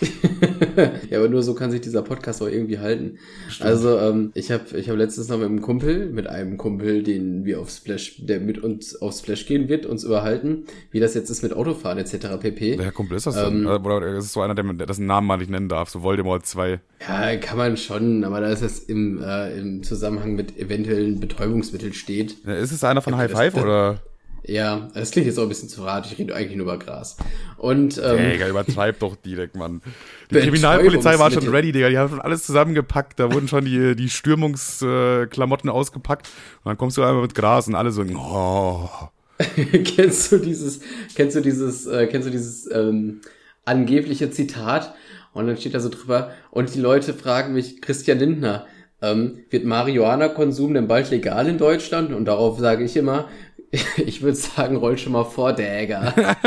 [SPEAKER 1] Ja, aber nur so kann sich dieser Podcast auch irgendwie halten. Also, ähm, ich habe ich hab letztens noch mit einem Kumpel, mit einem Kumpel, den wir auf Splash, der mit uns auf Splash gehen wird, uns überhalten, wie das jetzt ist mit Autofahren etc. pp.
[SPEAKER 2] Welcher Kumpel ist das denn?
[SPEAKER 1] Ähm,
[SPEAKER 2] Oder ist es so einer, der, dessen Namen man nicht nennen darf? So Voldemort 2.
[SPEAKER 1] Ja, kann man schon, aber da ist es im, äh, im Zusammenhang mit eventuellen Betäubungsmitteln steht.
[SPEAKER 2] Ja, Ist es einer von High Five oder?
[SPEAKER 1] Ja, das klingt jetzt auch ein bisschen zu hart. Ich rede eigentlich nur über Gras. Und ähm,
[SPEAKER 2] Digga, übertreib doch direkt, Mann. Die Kriminalpolizei war schon ready, Digga. Die haben schon alles zusammengepackt. Da wurden schon die, die Stürmungsklamotten ausgepackt. Und dann kommst du einmal mit Gras und alle so, oh.
[SPEAKER 1] kennst du dieses, kennst du dieses, äh, kennst du dieses ähm, angebliche Zitat? Und dann steht da so drüber, und die Leute fragen mich, Christian Lindner, ähm, wird Marihuana-Konsum denn bald legal in Deutschland? Und darauf sage ich immer, ich würde sagen, roll schon mal vor, Däger.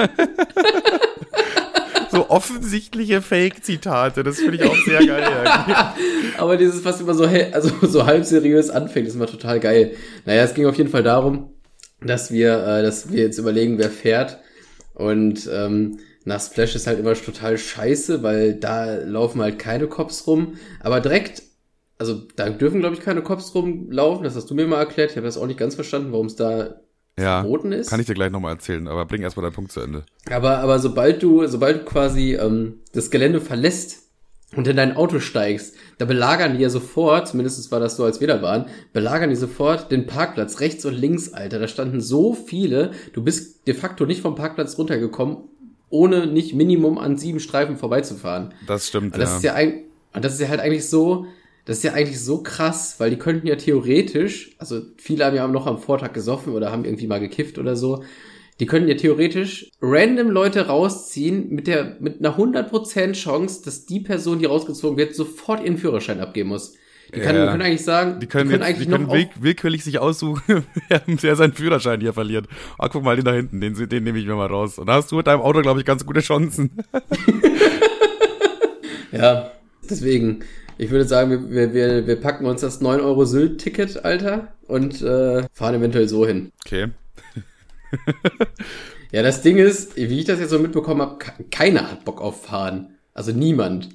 [SPEAKER 2] So offensichtliche Fake-Zitate. Das finde ich auch sehr geil. irgendwie.
[SPEAKER 1] Aber dieses, was immer so, also so halb seriös anfängt, ist immer total geil. Naja, es ging auf jeden Fall darum, dass wir, äh, dass wir jetzt überlegen, wer fährt. Und ähm, nach Splash ist halt immer total scheiße, weil da laufen halt keine Cops rum. Aber direkt, also da dürfen, glaube ich, keine Cops rumlaufen. Das hast du mir mal erklärt. Ich habe das auch nicht ganz verstanden, warum es da
[SPEAKER 2] Ja,
[SPEAKER 1] verboten ist.
[SPEAKER 2] kann ich dir gleich nochmal erzählen. Aber bring erstmal deinen Punkt zu Ende.
[SPEAKER 1] Aber, aber sobald du, sobald du quasi ähm, das Gelände verlässt und in dein Auto steigst, da belagern die ja sofort, zumindest war das so, als wir da waren, belagern die sofort den Parkplatz rechts und links, Alter. Da standen so viele, du bist de facto nicht vom Parkplatz runtergekommen, ohne nicht Minimum an sieben Streifen vorbeizufahren.
[SPEAKER 2] Das stimmt,
[SPEAKER 1] Und das
[SPEAKER 2] ja.
[SPEAKER 1] ist ja ein, und das ist ja halt eigentlich so, das ist ja eigentlich so krass, weil die könnten ja theoretisch, also viele haben ja noch am Vortag gesoffen oder haben irgendwie mal gekifft oder so, die könnten ja theoretisch random Leute rausziehen mit der, mit einer 100% Chance, dass die Person, die rausgezogen wird, sofort ihren Führerschein abgeben muss. Die, kann,
[SPEAKER 2] Ja.
[SPEAKER 1] die können eigentlich sagen,
[SPEAKER 2] Die können, jetzt, die können
[SPEAKER 1] noch
[SPEAKER 2] will, willkürlich sich aussuchen, wer, wer seinen Führerschein hier verliert. Ah, guck mal, den da hinten, den, den nehme ich mir mal raus. Und da hast du mit deinem Auto, glaube ich, ganz gute Chancen.
[SPEAKER 1] Ja, deswegen, ich würde sagen, wir, wir, wir packen uns das 9 Euro Sylt-Ticket, Alter, und äh, fahren eventuell so hin.
[SPEAKER 2] Okay.
[SPEAKER 1] Ja, das Ding ist, wie ich das jetzt so mitbekommen habe, keiner hat Bock auf Fahren. Also niemand.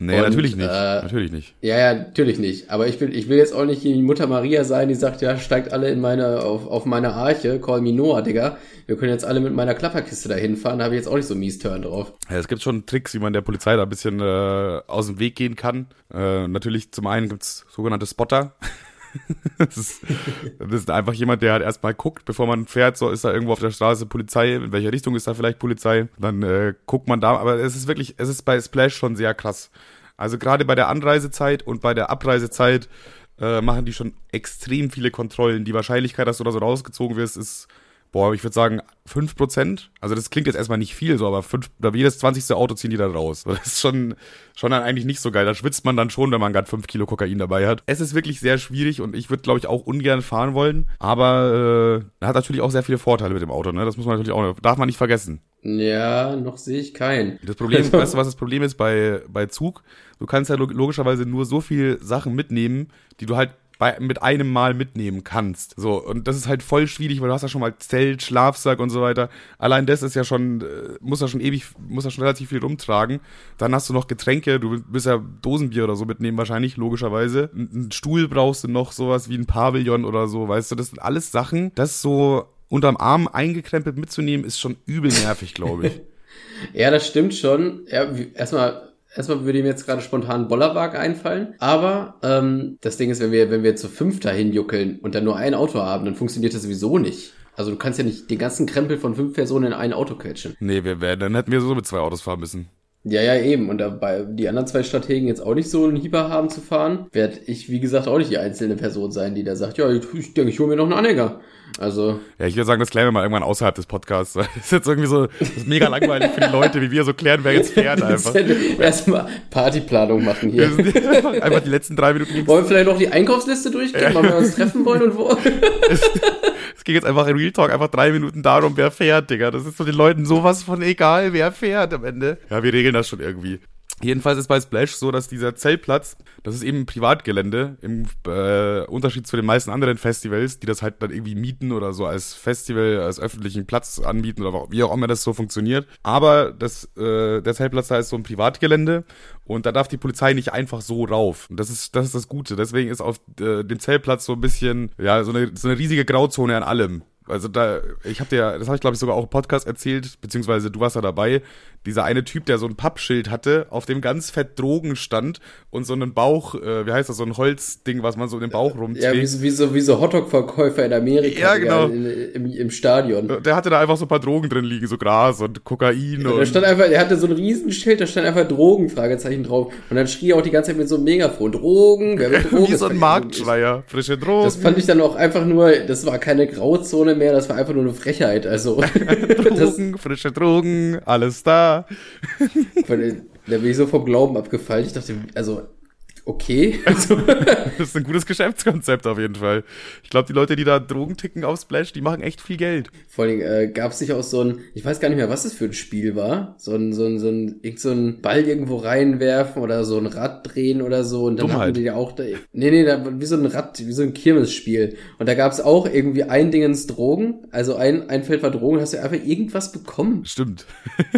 [SPEAKER 2] Nee,
[SPEAKER 1] Und,
[SPEAKER 2] natürlich nicht.
[SPEAKER 1] äh,
[SPEAKER 2] natürlich nicht.
[SPEAKER 1] Ja, ja, natürlich nicht. Aber ich will, ich will jetzt auch nicht die Mutter Maria sein, die sagt, ja, steigt alle in meine, auf, auf meine Arche, call me Noah, Digga. Wir können jetzt alle mit meiner Klapperkiste dahin fahren, da habe ich jetzt auch nicht so mies Turn drauf.
[SPEAKER 2] Ja, es gibt schon Tricks, wie man der Polizei da ein bisschen äh, aus dem Weg gehen kann. Äh, natürlich, zum einen gibt's sogenannte Spotter. das, ist, das ist einfach jemand, der halt erstmal guckt, bevor man fährt, so ist da irgendwo auf der Straße Polizei, in welcher Richtung ist da vielleicht Polizei. Dann äh, guckt man da, aber es ist wirklich, es ist bei Splash schon sehr krass. Also gerade bei der Anreisezeit und bei der Abreisezeit äh, machen die schon extrem viele Kontrollen. Die Wahrscheinlichkeit, dass du da so rausgezogen wirst, ist, boah, ich würde sagen, 5%. Also das klingt jetzt erstmal nicht viel, so, aber fünf, jedes 20. Auto ziehen die da raus. Das ist schon, schon dann eigentlich nicht so geil. Da schwitzt man dann schon, wenn man gerade 5 Kilo Kokain dabei hat. Es ist wirklich sehr schwierig und ich würde, glaube ich, auch ungern fahren wollen. Aber äh, hat natürlich auch sehr viele Vorteile mit dem Auto, ne? Das muss man natürlich auch, darf man nicht vergessen.
[SPEAKER 1] Ja, noch sehe ich keinen.
[SPEAKER 2] Das Problem, weißt du, was das Problem ist bei, bei Zug? Du kannst ja log- logischerweise nur so viel Sachen mitnehmen, die du halt bei, mit einem Mal mitnehmen kannst. So, und das ist halt voll schwierig, weil du hast ja schon mal Zelt, Schlafsack und so weiter. Allein das ist ja schon, äh, muss ja schon ewig, muss ja schon relativ viel rumtragen. Dann hast du noch Getränke, du willst ja Dosenbier oder so mitnehmen wahrscheinlich, logischerweise. Ein, Stuhl brauchst du noch, sowas wie ein Pavillon oder so, weißt du, das sind alles Sachen, das so unterm Arm eingekrempelt mitzunehmen, ist schon übel nervig, glaube ich.
[SPEAKER 1] Ja, das stimmt schon. Ja, erstmal, erstmal würde mir jetzt gerade spontan ein Bollerwagen einfallen. Aber ähm, das Ding ist, wenn wir, wenn wir zu fünf dahin juckeln und dann nur ein Auto haben, dann funktioniert das sowieso nicht. Also du kannst ja nicht den ganzen Krempel von fünf Personen in ein Auto quetschen.
[SPEAKER 2] Nee, wir, wir, dann hätten wir so mit zwei Autos fahren müssen.
[SPEAKER 1] Ja, ja, eben. Und dabei die anderen zwei Strategen jetzt auch nicht so einen Hieber haben zu fahren, werde ich, wie gesagt, auch nicht die einzelne Person sein, die da sagt, ja, ich, ich denke, ich hole mir noch einen Anhänger. Also,
[SPEAKER 2] Ja, ich würde sagen, das klären wir mal irgendwann außerhalb des Podcasts. Das ist jetzt irgendwie so, ist mega langweilig für die Leute, wie wir so klären, wer jetzt fährt einfach.
[SPEAKER 1] erstmal Partyplanung machen hier.
[SPEAKER 2] einfach die letzten drei Minuten.
[SPEAKER 1] Wollen wir vielleicht noch die Einkaufsliste durchgehen, wann wir uns treffen wollen und wo?
[SPEAKER 2] Es ging jetzt einfach in Real Talk einfach drei Minuten darum, wer fährt, Digga. Das ist so den Leuten sowas von egal, wer fährt am Ende. Ja, wir regeln das schon irgendwie. Jedenfalls ist bei Splash so, dass dieser Zeltplatz, das ist eben ein Privatgelände, im äh, Unterschied zu den meisten anderen Festivals, die das halt dann irgendwie mieten oder so als Festival, als öffentlichen Platz anbieten oder wie auch immer das so funktioniert. Aber das, äh, der Zeltplatz da ist so ein Privatgelände und da darf die Polizei nicht einfach so rauf. Und das ist, das ist das Gute. Deswegen ist auf äh, dem Zeltplatz so ein bisschen, ja, so eine, so eine riesige Grauzone an allem. Also da, ich habe dir, das habe ich glaube ich sogar auch im Podcast erzählt, beziehungsweise du warst ja dabei, dieser eine Typ, der so ein Pappschild hatte, auf dem ganz fett Drogen stand und so einen Bauch, äh, wie heißt das, so ein Holzding, was man so in den Bauch rumträgt.
[SPEAKER 1] Ja, wie so, wie so, wie so Hotdog-Verkäufer in Amerika.
[SPEAKER 2] Ja, genau.
[SPEAKER 1] In, im, Im Stadion.
[SPEAKER 2] Der hatte da einfach so ein paar Drogen drin liegen, so Gras und Kokain
[SPEAKER 1] ja,
[SPEAKER 2] und.
[SPEAKER 1] Da stand einfach, er hatte so ein Riesenschild, da stand einfach Drogen, Fragezeichen drauf. Und dann schrie er auch die ganze Zeit mit so einem Megafon, Drogen, wer will Drogen?
[SPEAKER 2] wie so ein Marktschreier, frische Drogen.
[SPEAKER 1] Das fand ich dann auch einfach nur, das war keine Grauzone mehr, das war einfach nur eine Frechheit, also.
[SPEAKER 2] Drogen, frische Drogen, alles da.
[SPEAKER 1] Da bin ich so vom Glauben abgefallen. Ich dachte, also, okay. Also,
[SPEAKER 2] das ist ein gutes Geschäftskonzept auf jeden Fall. Ich glaube, die Leute, die da Drogen ticken auf Splash, die machen echt viel Geld.
[SPEAKER 1] Vor allem äh, gab es nicht auch so ein, ich weiß gar nicht mehr, was es für ein Spiel war, so ein, so ein, so ein, irgend so ein Ball irgendwo reinwerfen oder so ein Rad drehen oder so. Und dann
[SPEAKER 2] Dummheit.
[SPEAKER 1] hatten die ja auch, da, nee, nee, da, wie so ein Rad, wie so ein Kirmesspiel. Und da gab es auch irgendwie ein Ding ins Drogen, also ein, ein Feld war Drogen, hast du einfach irgendwas bekommen.
[SPEAKER 2] Stimmt.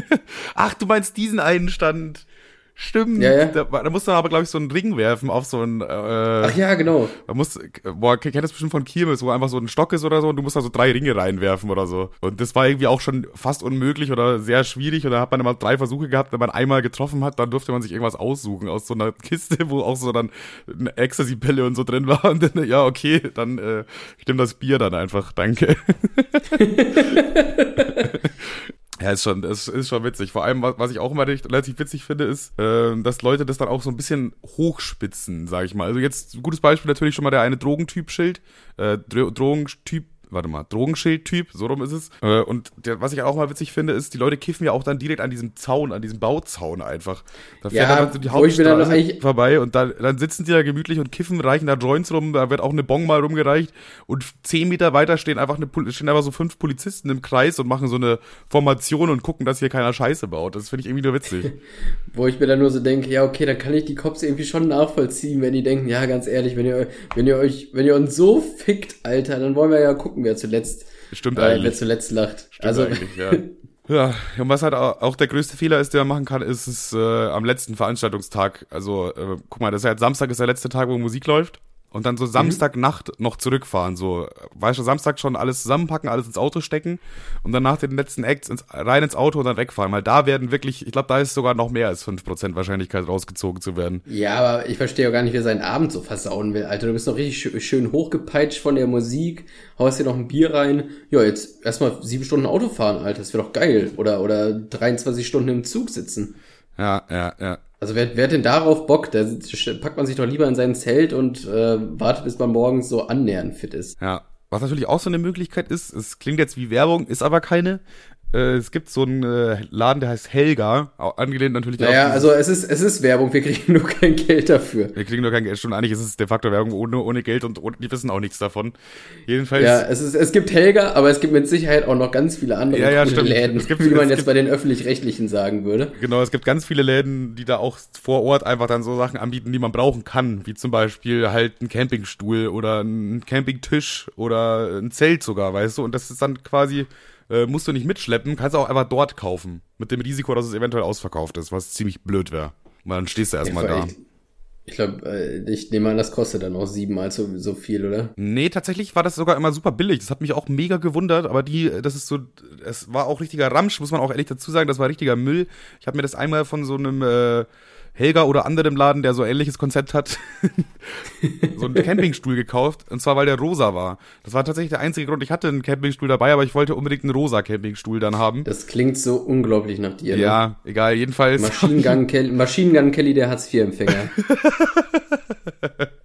[SPEAKER 2] Ach, du meinst diesen einen Stand. Stimmt.
[SPEAKER 1] Ja, ja.
[SPEAKER 2] Da, da musst du aber, glaube ich, so einen Ring werfen auf so einen. Äh,
[SPEAKER 1] Ach ja, genau.
[SPEAKER 2] Man muss, boah, kennt das bestimmt von Kirmes, wo einfach so ein Stock ist oder so und du musst da so drei Ringe reinwerfen oder so. Und das war irgendwie auch schon fast unmöglich oder sehr schwierig und da hat man immer drei Versuche gehabt, wenn man einmal getroffen hat, dann durfte man sich irgendwas aussuchen aus so einer Kiste, wo auch so dann eine Ecstasy-Pille und so drin war und dann, ja, okay, dann, äh, ich nehme das Bier dann einfach, danke. Ja, ist schon, es ist schon witzig. Vor allem, was, ich auch immer relativ witzig finde, ist, äh, dass Leute das dann auch so ein bisschen hochspitzen, sag ich mal. Also jetzt, gutes Beispiel natürlich schon mal der eine Drogentyp-Schild, äh, Dro Drogentyp, warte mal, Drogenschild-Typ, so rum ist es. Äh, und der, was ich auch mal witzig finde, ist, die Leute kiffen ja auch dann direkt an diesem Zaun, an diesem Bauzaun einfach. Da fährt
[SPEAKER 1] Ja,
[SPEAKER 2] dann so die Hauptstraße vorbei und dann, dann sitzen die da gemütlich und kiffen, reichen da Joints rum, da wird auch eine Bong mal rumgereicht und zehn Meter weiter stehen einfach, eine, stehen einfach so fünf Polizisten im Kreis und machen so eine Formation und gucken, dass hier keiner Scheiße baut. Das finde ich irgendwie nur witzig.
[SPEAKER 1] Wo ich mir dann nur so denke, ja, okay, dann kann ich die Cops irgendwie schon nachvollziehen, wenn die denken, ja, ganz ehrlich, wenn ihr, wenn ihr euch, wenn ihr uns so fickt, Alter, dann wollen wir ja gucken, wer zuletzt,
[SPEAKER 2] Stimmt
[SPEAKER 1] äh, wer
[SPEAKER 2] eigentlich.
[SPEAKER 1] zuletzt lacht.
[SPEAKER 2] Stimmt
[SPEAKER 1] also,
[SPEAKER 2] eigentlich, ja. Ja, und was halt au- auch der größte Fehler ist, den man machen kann, ist es äh, am letzten Veranstaltungstag. Also, äh, guck mal, das ist jetzt Samstag ist der letzte Tag, wo Musik läuft. Und dann so Samstagnacht noch zurückfahren. So, weißt du, Samstag schon alles zusammenpacken, alles ins Auto stecken und dann nach den letzten Acts ins, rein ins Auto und dann wegfahren. Weil da werden wirklich, ich glaube, da ist sogar noch mehr als 5% Wahrscheinlichkeit rausgezogen zu werden.
[SPEAKER 1] ja, aber ich verstehe auch gar nicht, wer seinen Abend so versauen will, Alter. Du bist noch richtig schön, schön hochgepeitscht von der Musik, haust dir noch ein Bier rein. Ja, jetzt erstmal sieben Stunden Auto fahren, Alter, das wäre doch geil. Oder, oder 23 Stunden im Zug sitzen.
[SPEAKER 2] Ja, ja, ja.
[SPEAKER 1] Also wer, wer denn darauf Bock? Da packt man sich doch lieber in sein Zelt und äh, wartet, bis man morgens so annähernd fit ist.
[SPEAKER 2] Ja, was natürlich auch so eine Möglichkeit ist, es klingt jetzt wie Werbung, ist aber keine. Äh, es gibt so einen äh, Laden, der heißt Helga, auch angelehnt natürlich
[SPEAKER 1] Naja,
[SPEAKER 2] auf
[SPEAKER 1] also es ist, es ist Werbung, wir kriegen nur kein Geld dafür.
[SPEAKER 2] wir kriegen nur kein Geld, schon eigentlich ist es de facto Werbung ohne, ohne Geld und ohne, die wissen auch nichts davon. Jedenfalls,
[SPEAKER 1] Ja, es, ist, es gibt Helga, aber es gibt mit Sicherheit auch noch ganz viele andere
[SPEAKER 2] Ja, ja.
[SPEAKER 1] Läden,
[SPEAKER 2] Es gibt-
[SPEAKER 1] wie man jetzt
[SPEAKER 2] gibt-
[SPEAKER 1] bei den Öffentlich-Rechtlichen sagen würde.
[SPEAKER 2] genau, es gibt ganz viele Läden, die da auch vor Ort einfach dann so Sachen anbieten, die man brauchen kann, wie zum Beispiel halt ein Campingstuhl oder ein Campingtisch oder ein Zelt sogar, weißt du, und das ist dann quasi, äh, musst du nicht mitschleppen, kannst auch einfach dort kaufen, mit dem Risiko, dass es eventuell ausverkauft ist, was ziemlich blöd wäre. Weil dann stehst du erstmal da.
[SPEAKER 1] Ich, ich glaube, äh, ich nehme an, das kostet dann auch siebenmal so, so viel, oder?
[SPEAKER 2] Nee, tatsächlich war das sogar immer super billig. Das hat mich auch mega gewundert, aber die, das ist so, es war auch richtiger Ramsch, muss man auch ehrlich dazu sagen, das war richtiger Müll. Ich habe mir das einmal von so einem äh, Helga oder anderem Laden, der so ähnliches Konzept hat, so einen Campingstuhl gekauft. Und zwar, weil der rosa war. Das war tatsächlich der einzige Grund. Ich hatte einen Campingstuhl dabei, aber ich wollte unbedingt einen rosa Campingstuhl dann haben.
[SPEAKER 1] Das klingt so unglaublich nach dir. Ne?
[SPEAKER 2] Ja, egal, jedenfalls.
[SPEAKER 1] Machine Gun Kelly, Machine Gun Kelly der Hartz-IV-Empfänger.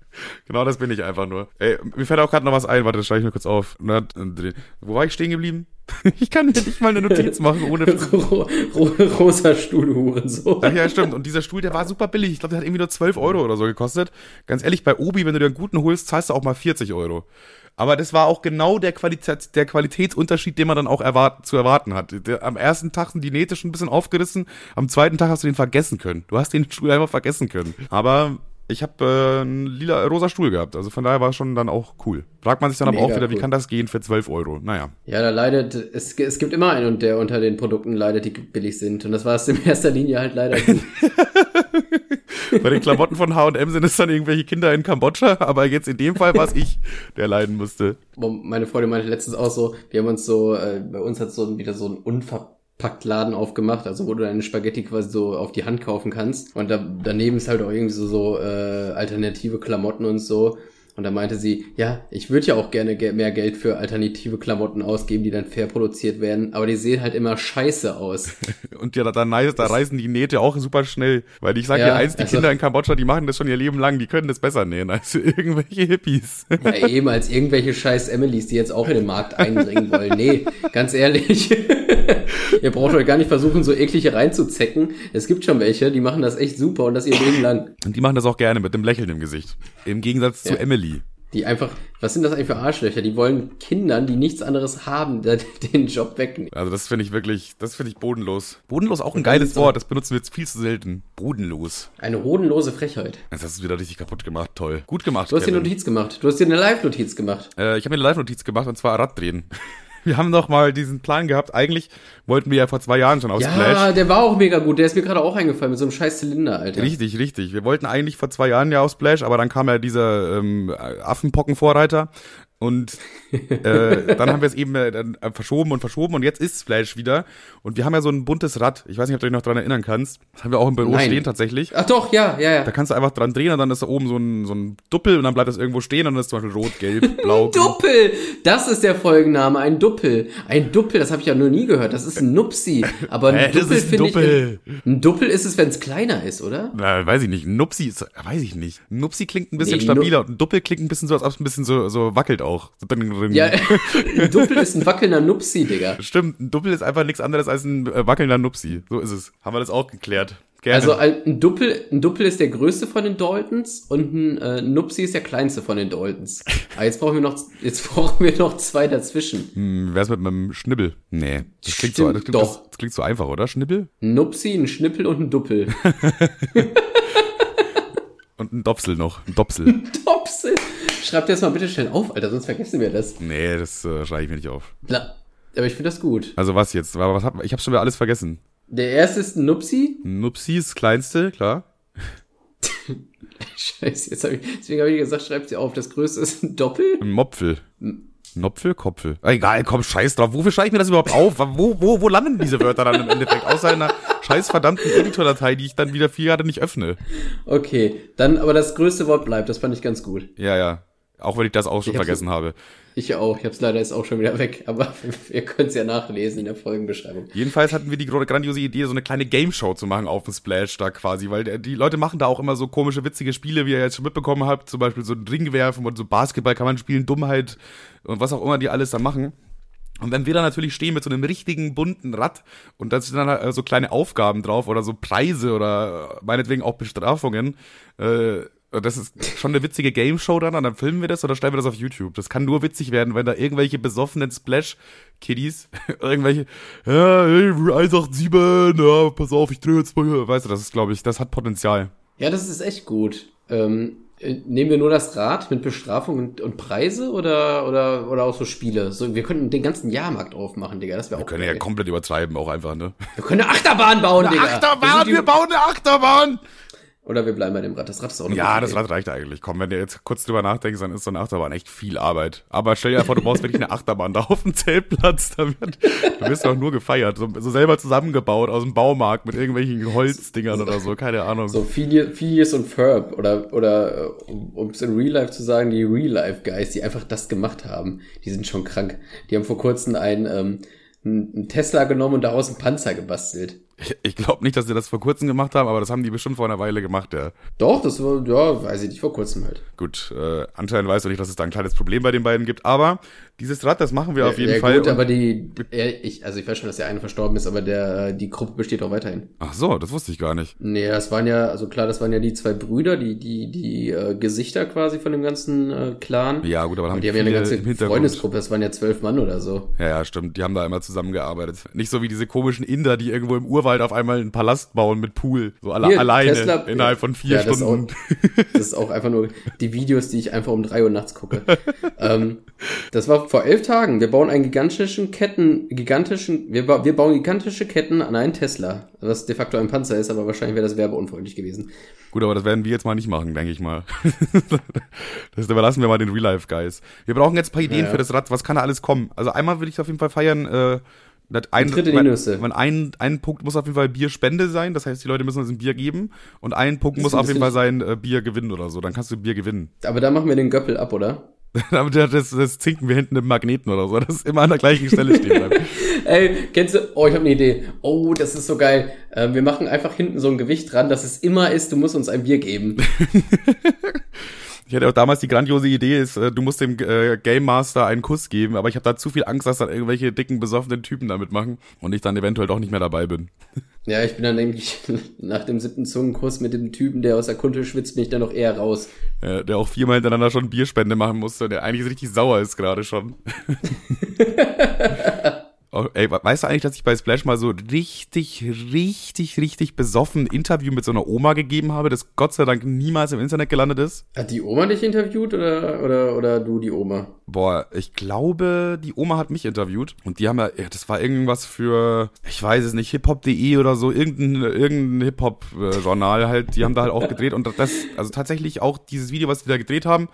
[SPEAKER 2] Genau, das bin ich einfach nur. Ey, mir fällt auch gerade noch was ein, warte, das schreibe ich mir kurz auf. Wo war ich stehen geblieben? Ich kann mir nicht mal eine Notiz machen, ohne
[SPEAKER 1] Ro ro rosa Stuhlhuren so.
[SPEAKER 2] Ach ja, stimmt. Und dieser Stuhl, der war super billig. Ich glaube, der hat irgendwie nur 12 Euro oder so gekostet. Ganz ehrlich, bei Obi, wenn du dir einen guten holst, zahlst du auch mal 40 Euro. Aber das war auch genau der, Qualität, der Qualitätsunterschied, den man dann auch erwart zu erwarten hat. Der, am ersten Tag sind die Nähte schon ein bisschen aufgerissen, am zweiten Tag hast du den vergessen können. Du hast den Stuhl einfach vergessen können. Aber ich habe äh, einen lila, rosa Stuhl gehabt. Also von daher war es schon dann auch cool. Fragt man sich dann Mega aber auch wieder, cool. wie kann das gehen für 12 Euro? Naja.
[SPEAKER 1] Ja, da leidet, es, es gibt immer einen, der unter den Produkten leidet, die billig sind. Und das war es in erster Linie halt leider.
[SPEAKER 2] Bei den Klamotten von H&M sind es dann irgendwelche Kinder in Kambodscha, aber jetzt in dem Fall war es ich, der leiden musste.
[SPEAKER 1] Meine Freundin meinte letztens auch so, wir haben uns so, äh, bei uns hat so wieder so ein unver Packtladen aufgemacht, also wo du deine Spaghetti quasi so auf die Hand kaufen kannst. Und da, daneben ist halt auch irgendwie so, so äh, alternative Klamotten und so. Und da meinte sie, ja, ich würde ja auch gerne mehr Geld für alternative Klamotten ausgeben, die dann fair produziert werden, aber die sehen halt immer scheiße aus.
[SPEAKER 2] und ja, da, da, da reißen die Nähte auch super schnell. Weil ich sage ja, dir eins, die also, Kinder in Kambodscha, die machen das schon ihr Leben lang, die können das besser nähen als irgendwelche Hippies.
[SPEAKER 1] ja, eben als irgendwelche scheiß Emilys, die jetzt auch in den Markt eindringen wollen. Nee, ganz ehrlich. Ihr braucht euch gar nicht versuchen, so eklige reinzuzecken. Es gibt schon welche, die machen das echt super und das ihr Leben lang.
[SPEAKER 2] Und die machen das auch gerne mit dem Lächeln im Gesicht. Im Gegensatz ja. zu Emily.
[SPEAKER 1] Die einfach, was sind das eigentlich für Arschlöcher? Die wollen Kindern, die nichts anderes haben, den Job wegnehmen.
[SPEAKER 2] Also das finde ich wirklich, das finde ich bodenlos. Bodenlos auch ein geiles Wort, das benutzen wir jetzt viel zu selten. Bodenlos.
[SPEAKER 1] Eine hodenlose Frechheit.
[SPEAKER 2] Jetzt hast du wieder richtig kaputt gemacht, toll. Gut gemacht.
[SPEAKER 1] Du hast Kevin. dir Notiz gemacht. Du hast dir eine Live-Notiz gemacht.
[SPEAKER 2] Äh, ich habe mir eine Live-Notiz gemacht und zwar Rad drehen wir haben doch mal diesen Plan gehabt. Eigentlich wollten wir ja vor zwei Jahren schon aus
[SPEAKER 1] ja, Splash. Ja, der war auch mega gut. Der ist mir gerade auch eingefallen mit so einem scheiß Zylinder, Alter.
[SPEAKER 2] Richtig, richtig. Wir wollten eigentlich vor zwei Jahren ja aus Splash, aber dann kam ja dieser ähm, Affenpockenvorreiter und äh, dann haben wir es eben äh, äh, verschoben und verschoben und jetzt ist Splash wieder. Und wir haben ja so ein buntes Rad. Ich weiß nicht, ob du dich noch dran erinnern kannst. Das haben wir auch im Büro Nein. stehen tatsächlich.
[SPEAKER 1] Ach doch, ja, ja, ja.
[SPEAKER 2] Da kannst du einfach dran drehen und dann ist da oben so ein, so ein Duppel und dann bleibt das irgendwo stehen und dann ist zum Beispiel rot, gelb, blau.
[SPEAKER 1] Duppel! Das ist der Folgenname, ein Duppel. Ein Duppel, das habe ich ja noch nie gehört. Das ist ein Nupsi. Aber ein äh, Duppel finde ich. Ein Duppel ist es, wenn es kleiner ist, oder?
[SPEAKER 2] Na, weiß ich nicht. Ein Nupsi ist, weiß ich nicht. Ein Nupsi klingt ein bisschen nee, stabiler und ein Duppel klingt ein bisschen so, als ob es ein bisschen so, so wackelt auch.
[SPEAKER 1] Ja, ein Duppel ist ein wackelnder Nupsi, Digga.
[SPEAKER 2] Stimmt, ein Duppel ist einfach nichts anderes als ein äh, wackelnder Nupsi. So ist es. Haben wir das auch geklärt.
[SPEAKER 1] Gerne. Also ein Duppel, ein Duppel ist der größte von den Daltons und ein äh, Nupsi ist der kleinste von den Daltons. Aber ah, jetzt brauchen wir noch, jetzt brauchen wir noch zwei dazwischen.
[SPEAKER 2] Hm, wer ist mit meinem Schnibbel? Nee, das klingt, Stimmt, so, das klingt, doch. Das, das klingt so einfach, oder? Schnibbel?
[SPEAKER 1] Ein Nupsi, ein Schnippel und ein Duppel.
[SPEAKER 2] und ein Dopsel noch. Ein Dopsel.
[SPEAKER 1] Ein Dopsel. Schreib dir das mal bitte schnell auf, Alter, sonst vergessen wir das.
[SPEAKER 2] Nee, das äh, schreibe ich mir nicht auf.
[SPEAKER 1] Na, aber ich finde das gut.
[SPEAKER 2] Also was jetzt? Was hab, ich habe schon wieder alles vergessen.
[SPEAKER 1] Der erste ist ein Nupsi.
[SPEAKER 2] Nupsi ist das kleinste, klar.
[SPEAKER 1] Scheiße, jetzt hab ich, deswegen habe ich gesagt, schreib sie auf. Das größte ist ein Doppel.
[SPEAKER 2] Ein Mopfel. Nopfel, Kopfel. Egal, komm, scheiß drauf. Wofür schreibe ich mir das überhaupt auf? Wo, wo, wo landen diese Wörter dann im Endeffekt? Außer einer scheiß verdammten Editordatei, die ich dann wieder vier Jahre nicht öffne.
[SPEAKER 1] Okay, dann aber das größte Wort bleibt. Das fand ich ganz gut.
[SPEAKER 2] Ja, ja. Auch wenn ich das auch schon vergessen habe.
[SPEAKER 1] Ich auch. Ich habe es leider jetzt auch schon wieder weg. Aber ihr könnt es ja nachlesen in der Folgenbeschreibung.
[SPEAKER 2] Jedenfalls hatten wir die grandiose Idee, so eine kleine Game Show zu machen auf dem Splash da quasi, weil die Leute machen da auch immer so komische, witzige Spiele, wie ihr jetzt schon mitbekommen habt. Zum Beispiel so ein Ring werfen und so Basketball kann man spielen, Dummheit und was auch immer die alles da machen. Und wenn wir da natürlich stehen mit so einem richtigen bunten Rad und da sind dann halt so kleine Aufgaben drauf oder so Preise oder meinetwegen auch Bestrafungen, äh, das ist schon eine witzige Game Show dann, und dann filmen wir das oder stellen wir das auf YouTube. Das kann nur witzig werden, wenn da irgendwelche besoffenen Splash-Kiddies, irgendwelche, ja, hey, 187, ja, pass auf, ich drehe jetzt mal, weißt du, das ist, glaube ich, das hat Potenzial.
[SPEAKER 1] Ja, das ist echt gut. Ähm, äh, nehmen wir nur das Rad mit Bestrafung und, und, Preise oder, oder, oder auch so Spiele? So, wir könnten den ganzen Jahrmarkt aufmachen, Digga. Das wäre auch
[SPEAKER 2] Wir können geil. ja komplett übertreiben, auch einfach, ne?
[SPEAKER 1] Wir können eine Achterbahn bauen, eine Digga.
[SPEAKER 2] Achterbahn, wir, wir bauen eine Achterbahn!
[SPEAKER 1] Oder wir bleiben bei dem Rad. Das Rad ist auch
[SPEAKER 2] noch Ja, das Rad reicht eigentlich. Komm, wenn du jetzt kurz drüber nachdenkst, dann ist so eine Achterbahn echt viel Arbeit. Aber stell dir vor, du brauchst wirklich eine Achterbahn da auf dem Zeltplatz. Da wird, du wirst doch nur gefeiert. So, so, selber zusammengebaut aus dem Baumarkt mit irgendwelchen Holzdingern oder so. Keine Ahnung.
[SPEAKER 1] So Phineas und Ferb oder, oder um es in Real Life zu sagen, die Real Life Guys, die einfach das gemacht haben. Die sind schon krank. Die haben vor kurzem ein, ähm, einen Tesla genommen und daraus einen Panzer gebastelt.
[SPEAKER 2] Ich, ich glaube nicht, dass sie das vor kurzem gemacht haben, aber das haben die bestimmt vor einer Weile gemacht, ja.
[SPEAKER 1] Doch, das war, ja, weiß ich nicht, vor kurzem halt.
[SPEAKER 2] Gut, äh, anscheinend weißt du nicht, dass es da ein kleines Problem bei den beiden gibt, aber dieses Rad, das machen wir
[SPEAKER 1] ja,
[SPEAKER 2] auf jeden
[SPEAKER 1] ja,
[SPEAKER 2] Fall.
[SPEAKER 1] Gut, aber die, er, ich, also ich weiß schon, dass der eine verstorben ist, aber der, die Gruppe besteht auch weiterhin.
[SPEAKER 2] Ach so, das wusste ich gar nicht.
[SPEAKER 1] Nee, das waren ja, also klar, das waren ja die zwei Brüder, die, die, die äh, Gesichter quasi von dem ganzen äh, Clan.
[SPEAKER 2] Ja, gut, aber
[SPEAKER 1] haben die haben ja eine ganze Freundesgruppe, das waren ja zwölf Mann oder so.
[SPEAKER 2] Ja, ja, stimmt, die haben da immer zusammengearbeitet. Nicht so wie diese komischen Inder, die irgendwo im Urwald auf einmal einen Palast bauen mit Pool, so alle, Hier, alleine Tesla, innerhalb von vier ja, Stunden.
[SPEAKER 1] Das ist, auch, das ist auch einfach nur die Videos, die ich einfach um drei Uhr nachts gucke. ähm, das war vor elf Tagen. Wir bauen einen gigantischen Ketten, gigantischen, wir, ba wir bauen gigantische Ketten an einen Tesla, was de facto ein Panzer ist, aber wahrscheinlich wäre das werbeunfreundlich gewesen.
[SPEAKER 2] Gut, aber das werden wir jetzt mal nicht machen, denke ich mal. das überlassen wir mal den Real-Life-Guys. Wir brauchen jetzt ein paar Ideen ja, ja. für das Rad. Was kann da alles kommen? Also einmal würde ich auf jeden Fall feiern, äh, ein,
[SPEAKER 1] Tritt in die Nüsse.
[SPEAKER 2] Man, ein, ein Punkt muss auf jeden Fall Bierspende sein, das heißt, die Leute müssen uns ein Bier geben. Und ein Punkt muss auf jeden Fall sein, äh, Bier gewinnen oder so. Dann kannst du Bier gewinnen.
[SPEAKER 1] Aber da machen wir den Göppel ab, oder?
[SPEAKER 2] Aber das, das zinken wir hinten im Magneten oder so, das ist immer an der gleichen Stelle stehen bleibt.
[SPEAKER 1] Ey, kennst du, oh, ich habe eine Idee. Oh, das ist so geil. Äh, wir machen einfach hinten so ein Gewicht dran, dass es immer ist, du musst uns ein Bier geben.
[SPEAKER 2] ich hatte auch damals die grandiose Idee, ist, äh, du musst dem äh, Game Master einen Kuss geben, aber ich habe da zu viel Angst, dass dann irgendwelche dicken, besoffenen Typen damit machen und ich dann eventuell doch nicht mehr dabei bin.
[SPEAKER 1] Ja, ich bin dann nämlich nach dem siebten Zungenkuss mit dem Typen, der aus der Kunte schwitzt, bin ich dann noch eher raus.
[SPEAKER 2] Ja, der auch viermal hintereinander schon Bierspende machen musste, der eigentlich richtig sauer ist gerade schon. Oh, ey, weißt du eigentlich, dass ich bei Splash mal so richtig, richtig, richtig besoffen ein Interview mit so einer Oma gegeben habe, das Gott sei Dank niemals im Internet gelandet ist?
[SPEAKER 1] Hat die Oma dich interviewt oder, oder, oder du die Oma?
[SPEAKER 2] Boah, ich glaube, die Oma hat mich interviewt und die haben ja, das war irgendwas für, ich weiß es nicht, hiphop.de oder so, irgendein, irgendein Hip-Hop-Journal halt, die haben da halt auch gedreht und das, also tatsächlich auch dieses Video, was die da gedreht haben,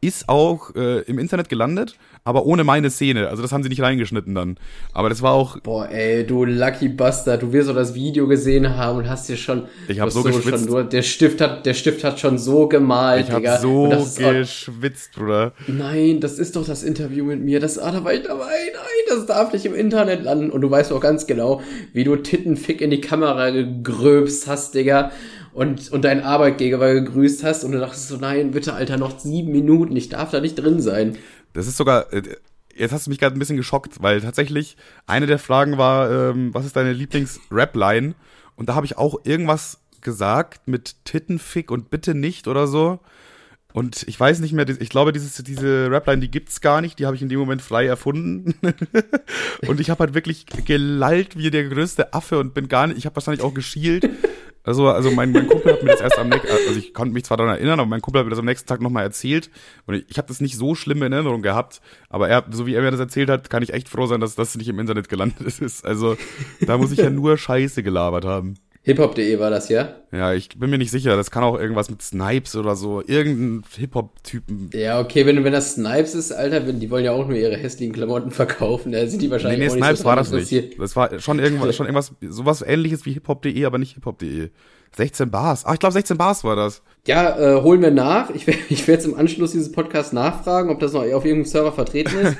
[SPEAKER 2] ist auch äh, im Internet gelandet, aber ohne meine Szene. Also das haben sie nicht reingeschnitten dann. Aber das war auch.
[SPEAKER 1] Boah, ey, du Lucky Bastard, du wirst doch das Video gesehen haben und hast dir schon.
[SPEAKER 2] Ich habe so geschwitzt.
[SPEAKER 1] Schon, du, der Stift hat, der Stift hat schon so gemalt.
[SPEAKER 2] Ich habe so geschwitzt, Bruder.
[SPEAKER 1] Nein, das ist doch das Interview mit mir. Das, ah, da war ich dabei. Nein, das darf nicht im Internet landen. Und du weißt auch ganz genau, wie du Tittenfick in die Kamera gegröbst hast, Digga und, und deinen Arbeitgeber gegrüßt hast und du dachtest so, nein, bitte, Alter, noch sieben Minuten, ich darf da nicht drin sein.
[SPEAKER 2] Das ist sogar, äh, jetzt hast du mich gerade ein bisschen geschockt, weil tatsächlich eine der Fragen war, ähm, was ist deine Lieblings-Rap-Line? Und da habe ich auch irgendwas gesagt mit Tittenfick und bitte nicht oder so. Und ich weiß nicht mehr, ich glaube, dieses, diese Rapline, die gibt's gar nicht, die habe ich in dem Moment frei erfunden. und ich habe halt wirklich gelallt wie der größte Affe und bin gar nicht, ich habe wahrscheinlich auch geschielt. Also, also mein, mein Kumpel hat mir das erst am nächsten, also ich konnte mich zwar daran erinnern, aber mein Kumpel hat mir das am nächsten Tag nochmal erzählt. Und ich, ich habe das nicht so schlimm in Erinnerung gehabt, aber er, so wie er mir das erzählt hat, kann ich echt froh sein, dass das nicht im Internet gelandet ist. Also, da muss ich ja nur Scheiße gelabert haben.
[SPEAKER 1] Hiphop.de war das, ja?
[SPEAKER 2] Ja, ich bin mir nicht sicher. Das kann auch irgendwas mit Snipes oder so. Irgendein Hip-Hop-Typen.
[SPEAKER 1] Ja, okay, wenn, wenn das Snipes ist, Alter, wenn, die wollen ja auch nur ihre hässlichen Klamotten verkaufen. Da sind die wahrscheinlich
[SPEAKER 2] nee, nee,
[SPEAKER 1] auch
[SPEAKER 2] Snipes
[SPEAKER 1] nicht
[SPEAKER 2] so war das nicht. Das war schon irgendwas, schon irgendwas, sowas ähnliches wie Hiphop.de, aber nicht Hiphop.de. 16 Bars. Ach, ich glaube 16 Bars war das.
[SPEAKER 1] Ja, äh, holen wir nach. Ich, ich werde jetzt im Anschluss dieses Podcasts nachfragen, ob das noch auf irgendeinem Server vertreten ist.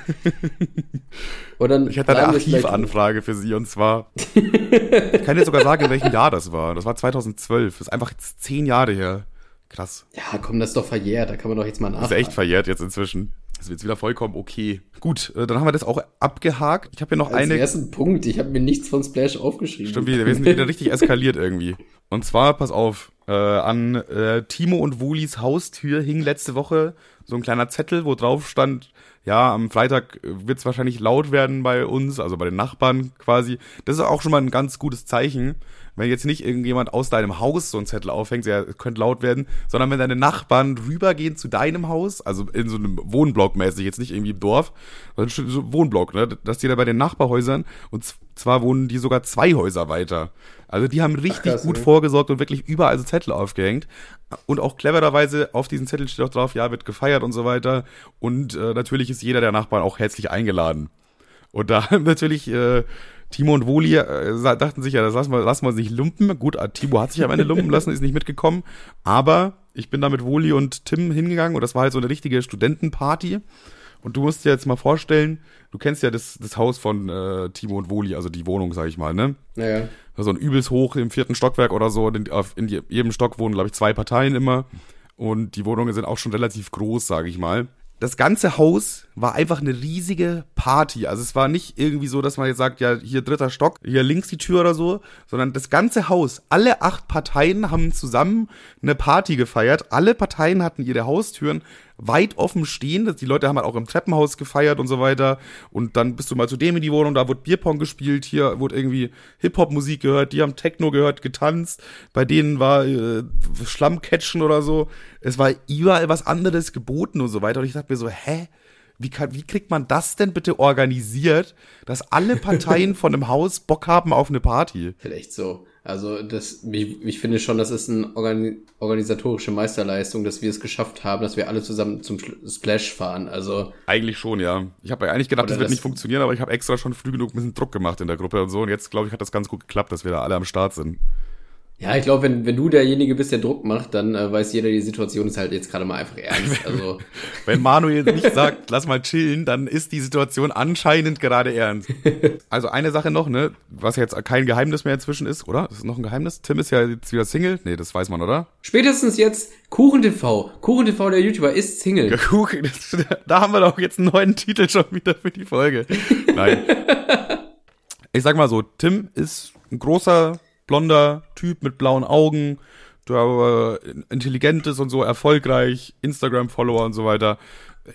[SPEAKER 2] Oder ich hatte eine Archivanfrage für Sie und zwar. ich kann dir sogar sagen, in welchem Jahr das war. Das war 2012. Das ist einfach jetzt zehn Jahre her. Krass.
[SPEAKER 1] Ja, komm, das ist doch verjährt. Da kann man doch jetzt mal nachfragen.
[SPEAKER 2] Das ist echt verjährt jetzt inzwischen. Das ist jetzt wieder vollkommen okay. Gut, äh, dann haben wir das auch abgehakt. Ich habe hier noch Als eine.
[SPEAKER 1] ersten Punkt. Ich habe mir nichts von Splash aufgeschrieben.
[SPEAKER 2] Stimmt, wir sind wieder richtig eskaliert irgendwie. Und zwar, pass auf, äh, an äh, Timo und Wulis Haustür hing letzte Woche so ein kleiner Zettel, wo drauf stand, ja, am Freitag wird es wahrscheinlich laut werden bei uns, also bei den Nachbarn quasi. Das ist auch schon mal ein ganz gutes Zeichen wenn jetzt nicht irgendjemand aus deinem Haus so einen Zettel aufhängt, ja, könnte laut werden, sondern wenn deine Nachbarn rübergehen zu deinem Haus, also in so einem Wohnblock mäßig, jetzt nicht irgendwie im Dorf, sondern so Wohnblock, ne, dass die da bei den Nachbarhäusern und zwar wohnen die sogar zwei Häuser weiter. Also die haben richtig Ach, gut ey. vorgesorgt und wirklich überall so Zettel aufgehängt. Und auch clevererweise auf diesen Zettel steht auch drauf, ja, wird gefeiert und so weiter. Und äh, natürlich ist jeder der Nachbarn auch herzlich eingeladen. Und da natürlich äh, Timo und Woli äh, dachten sich ja, das lassen wir, lassen wir uns nicht lumpen. Gut, äh, Timo hat sich am Ende lumpen lassen, ist nicht mitgekommen. Aber ich bin da mit Woli und Tim hingegangen und das war halt so eine richtige Studentenparty. Und du musst dir jetzt mal vorstellen, du kennst ja das, das Haus von äh, Timo und Woli, also die Wohnung, sag ich mal, ne?
[SPEAKER 1] Naja.
[SPEAKER 2] So ein übelst hoch im vierten Stockwerk oder so. In, in jedem Stock wohnen, glaube ich, zwei Parteien immer. Und die Wohnungen sind auch schon relativ groß, sage ich mal das ganze Haus war einfach eine riesige Party. Also es war nicht irgendwie so, dass man jetzt sagt, ja, hier dritter Stock, hier links die Tür oder so, sondern das ganze Haus, alle acht Parteien haben zusammen eine Party gefeiert. Alle Parteien hatten ihre Haustüren weit offen stehen. Die Leute haben halt auch im Treppenhaus gefeiert und so weiter. Und dann bist du mal zu dem in die Wohnung, da wurde Bierpong gespielt, hier wurde irgendwie Hip-Hop-Musik gehört, die haben Techno gehört, getanzt. Bei denen war äh, Schlammcatchen oder so. Es war überall was anderes geboten und so weiter. Und ich dachte mir so, hä? Wie, kann, wie kriegt man das denn bitte organisiert, dass alle Parteien von einem Haus Bock haben auf eine Party?
[SPEAKER 1] Vielleicht so. Also das, ich, ich finde schon, das ist eine Organi organisatorische Meisterleistung, dass wir es geschafft haben, dass wir alle zusammen zum Splash fahren. Also
[SPEAKER 2] eigentlich schon, ja. Ich habe ja eigentlich gedacht, das wird das nicht funktionieren, aber ich habe extra schon früh genug ein bisschen Druck gemacht in der Gruppe und so. Und jetzt glaube ich, hat das ganz gut geklappt, dass wir da alle am Start sind.
[SPEAKER 1] Ja, ich glaube, wenn, wenn du derjenige bist, der Druck macht, dann äh, weiß jeder, die Situation ist halt jetzt gerade mal einfach ernst. Also.
[SPEAKER 2] wenn Manuel nicht sagt, lass mal chillen, dann ist die Situation anscheinend gerade ernst. Also eine Sache noch, ne, was jetzt kein Geheimnis mehr inzwischen ist, oder? Ist es noch ein Geheimnis? Tim ist ja jetzt wieder Single. Nee, das weiß man, oder?
[SPEAKER 1] Spätestens jetzt KuchenTV. KuchenTV, der YouTuber, ist Single. Ja, Kuchen,
[SPEAKER 2] da haben wir doch jetzt einen neuen Titel schon wieder für die Folge. Nein. Ich sag mal so, Tim ist ein großer blonder Typ mit blauen Augen, der äh, intelligent ist und so, erfolgreich, Instagram-Follower und so weiter.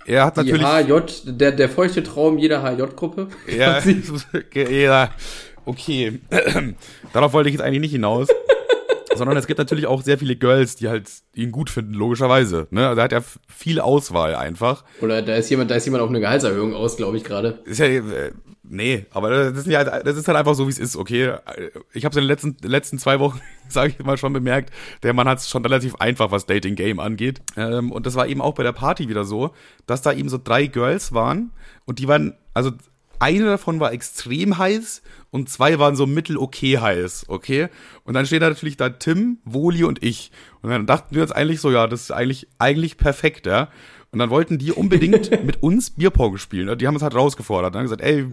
[SPEAKER 2] Er hat natürlich.
[SPEAKER 1] Die HJ, der, der feuchte Traum jeder HJ-Gruppe.
[SPEAKER 2] Ja, ja, okay. Darauf wollte ich jetzt eigentlich nicht hinaus. sondern es gibt natürlich auch sehr viele Girls, die halt ihn gut finden, logischerweise. Ne? Also er hat ja viel Auswahl einfach.
[SPEAKER 1] Oder da ist jemand, da ist jemand auf eine Gehaltserhöhung aus, glaube ich gerade.
[SPEAKER 2] Ist ja, äh, nee, aber das ist, ja, das ist halt einfach so, wie es ist, okay. Ich habe es in den letzten, letzten zwei Wochen, sage ich mal, schon bemerkt, der Mann hat es schon relativ einfach, was Dating Game angeht. Ähm, und das war eben auch bei der Party wieder so, dass da eben so drei Girls waren und die waren, also eine davon war extrem heiß und zwei waren so mittel-okay heiß, okay? Und dann stehen da natürlich da Tim, Woli und ich. Und dann dachten wir uns eigentlich so, ja, das ist eigentlich, eigentlich perfekt, ja? Und dann wollten die unbedingt mit uns Bierpong spielen. Die haben uns halt rausgefordert. Dann haben gesagt, ey,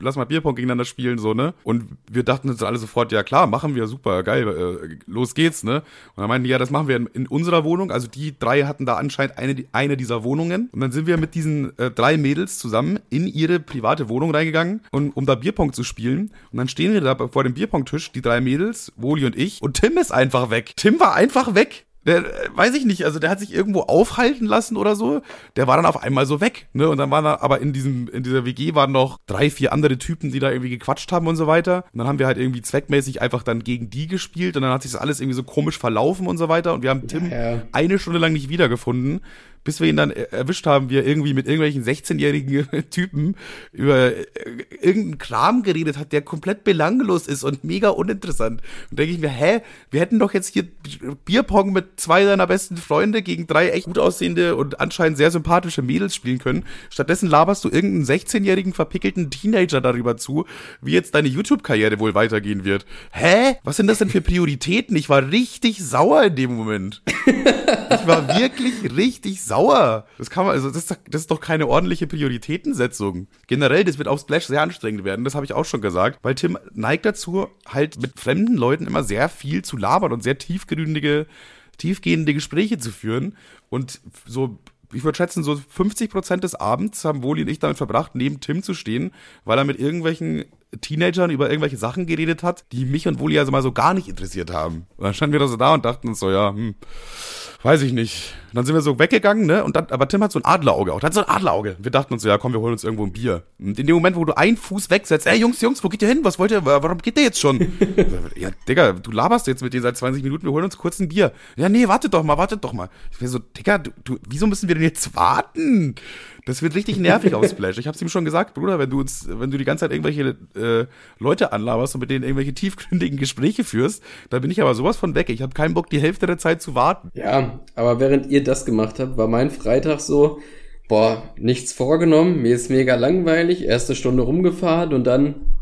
[SPEAKER 2] lass mal Bierpong gegeneinander spielen, so, ne? Und wir dachten uns alle sofort, ja klar, machen wir, super, geil, äh, los geht's, ne? Und dann meinten die, ja, das machen wir in, in, unserer Wohnung. Also die drei hatten da anscheinend eine, eine dieser Wohnungen. Und dann sind wir mit diesen äh, drei Mädels zusammen in ihre private Wohnung reingegangen, und, um da Bierpong zu spielen. Und dann stehen wir da vor dem Bierpong-Tisch, die drei Mädels, Woli und ich. Und Tim ist einfach weg. Tim war einfach weg. Der, äh, weiß ich nicht, also der hat sich irgendwo aufhalten lassen oder so. Der war dann auf einmal so weg, ne? Und dann waren da, aber in diesem, in dieser WG waren noch drei, vier andere Typen, die da irgendwie gequatscht haben und so weiter. Und dann haben wir halt irgendwie zweckmäßig einfach dann gegen die gespielt und dann hat sich das alles irgendwie so komisch verlaufen und so weiter. Und wir haben Tim ja, ja. eine Stunde lang nicht wiedergefunden bis wir ihn dann erwischt haben, wie er irgendwie mit irgendwelchen 16-jährigen Typen über äh, irgendeinen Kram geredet hat, der komplett belanglos ist und mega uninteressant. Und denke ich mir, hä, wir hätten doch jetzt hier Bierpong mit zwei seiner besten Freunde gegen drei echt gut aussehende und anscheinend sehr sympathische Mädels spielen können. Stattdessen laberst du irgendeinen 16-jährigen verpickelten Teenager darüber zu, wie jetzt deine YouTube-Karriere wohl weitergehen wird. Hä? Was sind das denn für Prioritäten? Ich war richtig sauer in dem Moment. ich war wirklich richtig sauer sauer. Das kann man, also das ist, doch, das ist doch keine ordentliche Prioritätensetzung. Generell, das wird auf Splash sehr anstrengend werden, das habe ich auch schon gesagt, weil Tim neigt dazu, halt mit fremden Leuten immer sehr viel zu labern und sehr tiefgründige, tiefgehende Gespräche zu führen. Und so ich würde schätzen, so 50 Prozent des Abends haben Woli und ich damit verbracht, neben Tim zu stehen, weil er mit irgendwelchen Teenagern über irgendwelche Sachen geredet hat, die mich und Woli also mal so gar nicht interessiert haben. Und dann standen wir da so da und dachten uns so, ja, hm, weiß ich nicht. Und dann sind wir so weggegangen, ne? Und dann, aber Tim hat so ein Adlerauge auch. Der hat so ein Adlerauge. Wir dachten uns so, ja, komm, wir holen uns irgendwo ein Bier. Und in dem Moment, wo du einen Fuß wegsetzt, ey, Jungs, Jungs, wo geht ihr hin? Was wollt ihr? Warum geht der jetzt schon? ja, Digga, du laberst jetzt mit denen seit 20 Minuten, wir holen uns kurz ein Bier. Ja, nee, wartet doch mal, wartet doch mal. Ich bin so, Digga, du, du, wieso müssen wir denn jetzt warten? Das wird richtig nervig auf Splash. Ich hab's ihm schon gesagt, Bruder, wenn du uns, wenn du die ganze Zeit irgendwelche äh, Leute anlaberst und mit denen irgendwelche tiefgründigen Gespräche führst, da bin ich aber sowas von weg. Ich habe keinen Bock, die Hälfte der Zeit zu warten.
[SPEAKER 1] Ja, aber während ihr das gemacht habt, war mein Freitag so, boah, nichts vorgenommen, mir ist mega langweilig, erste Stunde rumgefahren und dann,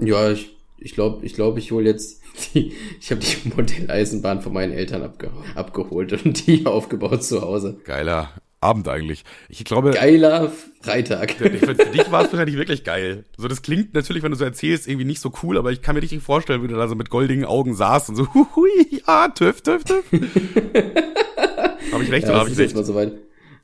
[SPEAKER 1] ja, ich ich glaube, ich, glaub, ich hole jetzt die, ich habe die Modelleisenbahn von meinen Eltern abge, abgeholt und die aufgebaut zu Hause.
[SPEAKER 2] Geiler Abend eigentlich. Ich glaube.
[SPEAKER 1] Geiler Freitag.
[SPEAKER 2] Für, für dich war es wahrscheinlich wirklich geil. So, das klingt natürlich, wenn du so erzählst, irgendwie nicht so cool, aber ich kann mir richtig vorstellen, wie du da so mit goldigen Augen saßt und so, hui, ja, tüff, tüff, tüff. Habe ich recht ja, oder habe ich recht?
[SPEAKER 1] So.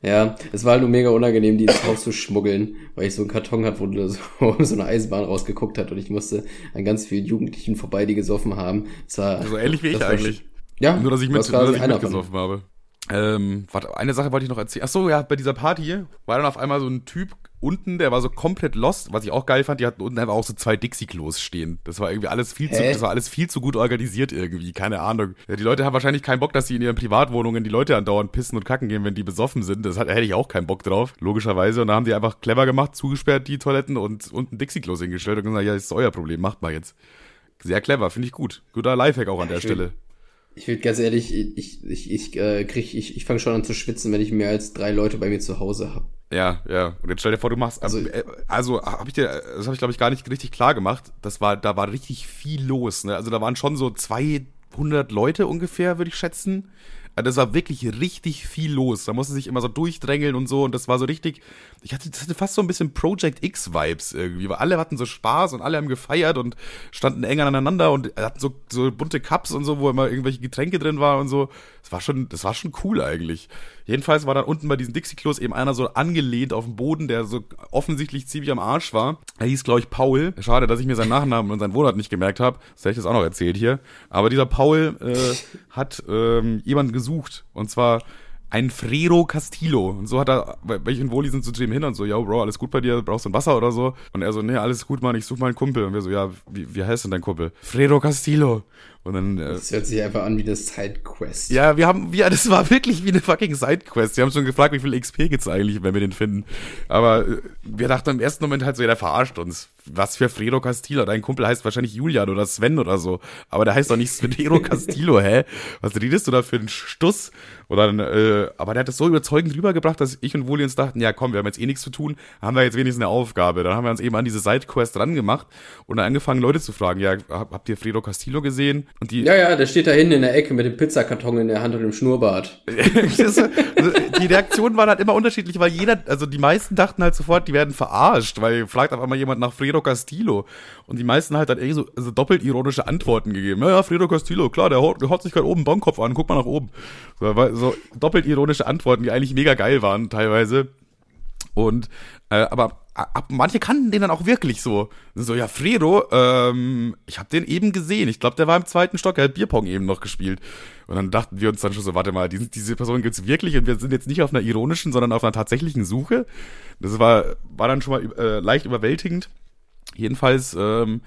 [SPEAKER 1] Ja, es war halt nur mega unangenehm, die ins Haus zu schmuggeln, weil ich so einen Karton hatte, wo so, so eine Eisenbahn rausgeguckt hat und ich musste an ganz vielen Jugendlichen vorbei, die gesoffen haben.
[SPEAKER 2] Das war, so ähnlich wie ich eigentlich. Ja. Nur, dass ich, mit, nur, dass ich mitgesoffen habe. Ähm, warte, eine Sache wollte ich noch erzählen. Ach so, ja, bei dieser Party war dann auf einmal so ein Typ unten, der war so komplett lost, was ich auch geil fand, die hatten unten einfach auch so zwei Dixie-Klos stehen. Das war irgendwie alles viel zu, das war alles viel zu gut organisiert irgendwie, keine Ahnung. Ja, die Leute haben wahrscheinlich keinen Bock, dass sie in ihren Privatwohnungen die Leute andauernd pissen und kacken gehen, wenn die besoffen sind. Das hat, hätte ich auch keinen Bock drauf, logischerweise. Und da haben die einfach clever gemacht, zugesperrt die Toiletten und unten Dixie-Klos hingestellt und gesagt, ja, das ist euer Problem, macht mal jetzt. Sehr clever, finde ich gut. Guter Lifehack auch an der Stelle.
[SPEAKER 1] Ich will ganz ehrlich, ich, ich, ich, äh, krieg, ich, ich fange schon an zu schwitzen, wenn ich mehr als drei Leute bei mir zu Hause habe.
[SPEAKER 2] Ja, ja. Und jetzt stell dir vor, du machst. Also, äh, also habe ich dir, das habe ich glaube ich gar nicht richtig klar gemacht. Das war, da war richtig viel los. Ne? Also da waren schon so 200 Leute ungefähr, würde ich schätzen. Also das war wirklich richtig viel los. Da musste sich immer so durchdrängeln und so. Und das war so richtig. Ich hatte, das hatte fast so ein bisschen Project X-Vibes irgendwie. Weil alle hatten so Spaß und alle haben gefeiert und standen eng aneinander und hatten so, so bunte Cups und so, wo immer irgendwelche Getränke drin waren und so. Das war schon, das war schon cool eigentlich. Jedenfalls war dann unten bei diesen Dixie-Klos eben einer so angelehnt auf dem Boden, der so offensichtlich ziemlich am Arsch war. Er hieß, glaube ich, Paul. Schade, dass ich mir seinen Nachnamen und seinen Wohnort nicht gemerkt habe. Das hätte ich jetzt auch noch erzählt hier. Aber dieser Paul äh, hat ähm, jemanden gesucht. Und zwar ein Frero Castillo. Und so hat er, welchen Woli sind zu dem hin und so, ja, Bro, alles gut bei dir? Brauchst du ein Wasser oder so? Und er so, nee, alles gut, Mann, ich suche mal einen Kumpel. Und wir so, ja, wie, wie heißt denn dein Kumpel? Frero Castillo. Und dann,
[SPEAKER 1] äh, das hört sich einfach an wie eine Sidequest.
[SPEAKER 2] Ja, wir haben, ja, das war wirklich wie eine fucking Sidequest. Wir haben schon gefragt, wie viel XP gibt's eigentlich, wenn wir den finden. Aber äh, wir dachten im ersten Moment halt so, ja, der verarscht uns. Was für Fredo Castillo? Dein Kumpel heißt wahrscheinlich Julian oder Sven oder so. Aber der heißt doch nicht Fredo Castillo, hä? Was redest du da für einen Stuss? Und dann, äh, aber der hat das so überzeugend rübergebracht, dass ich und Woli uns dachten, ja komm, wir haben jetzt eh nichts zu tun, haben wir jetzt wenigstens eine Aufgabe. Dann haben wir uns eben an diese Sidequest dran gemacht und dann angefangen, Leute zu fragen, ja, habt ihr Fredo Castillo gesehen?
[SPEAKER 1] Und die, ja, ja, der steht da hinten in der Ecke mit dem Pizzakarton in der Hand und dem Schnurrbart.
[SPEAKER 2] die Reaktionen waren halt immer unterschiedlich, weil jeder, also die meisten dachten halt sofort, die werden verarscht, weil fragt auf einmal jemand nach Fredo Castillo. Und die meisten halt dann irgendwie so also doppelt ironische Antworten gegeben. Ja, ja, Fredo Castillo, klar, der haut, der haut sich gerade oben Baumkopf an, guck mal nach oben. So, so doppelt ironische Antworten, die eigentlich mega geil waren teilweise. Und äh, aber ab, manche kannten den dann auch wirklich so. So, ja, Fredo, ähm, ich habe den eben gesehen. Ich glaube, der war im zweiten Stock, er hat Bierpong eben noch gespielt. Und dann dachten wir uns dann schon so, warte mal, diese, diese Person gibt's wirklich und wir sind jetzt nicht auf einer ironischen, sondern auf einer tatsächlichen Suche. Das war, war dann schon mal äh, leicht überwältigend. Jedenfalls ähm,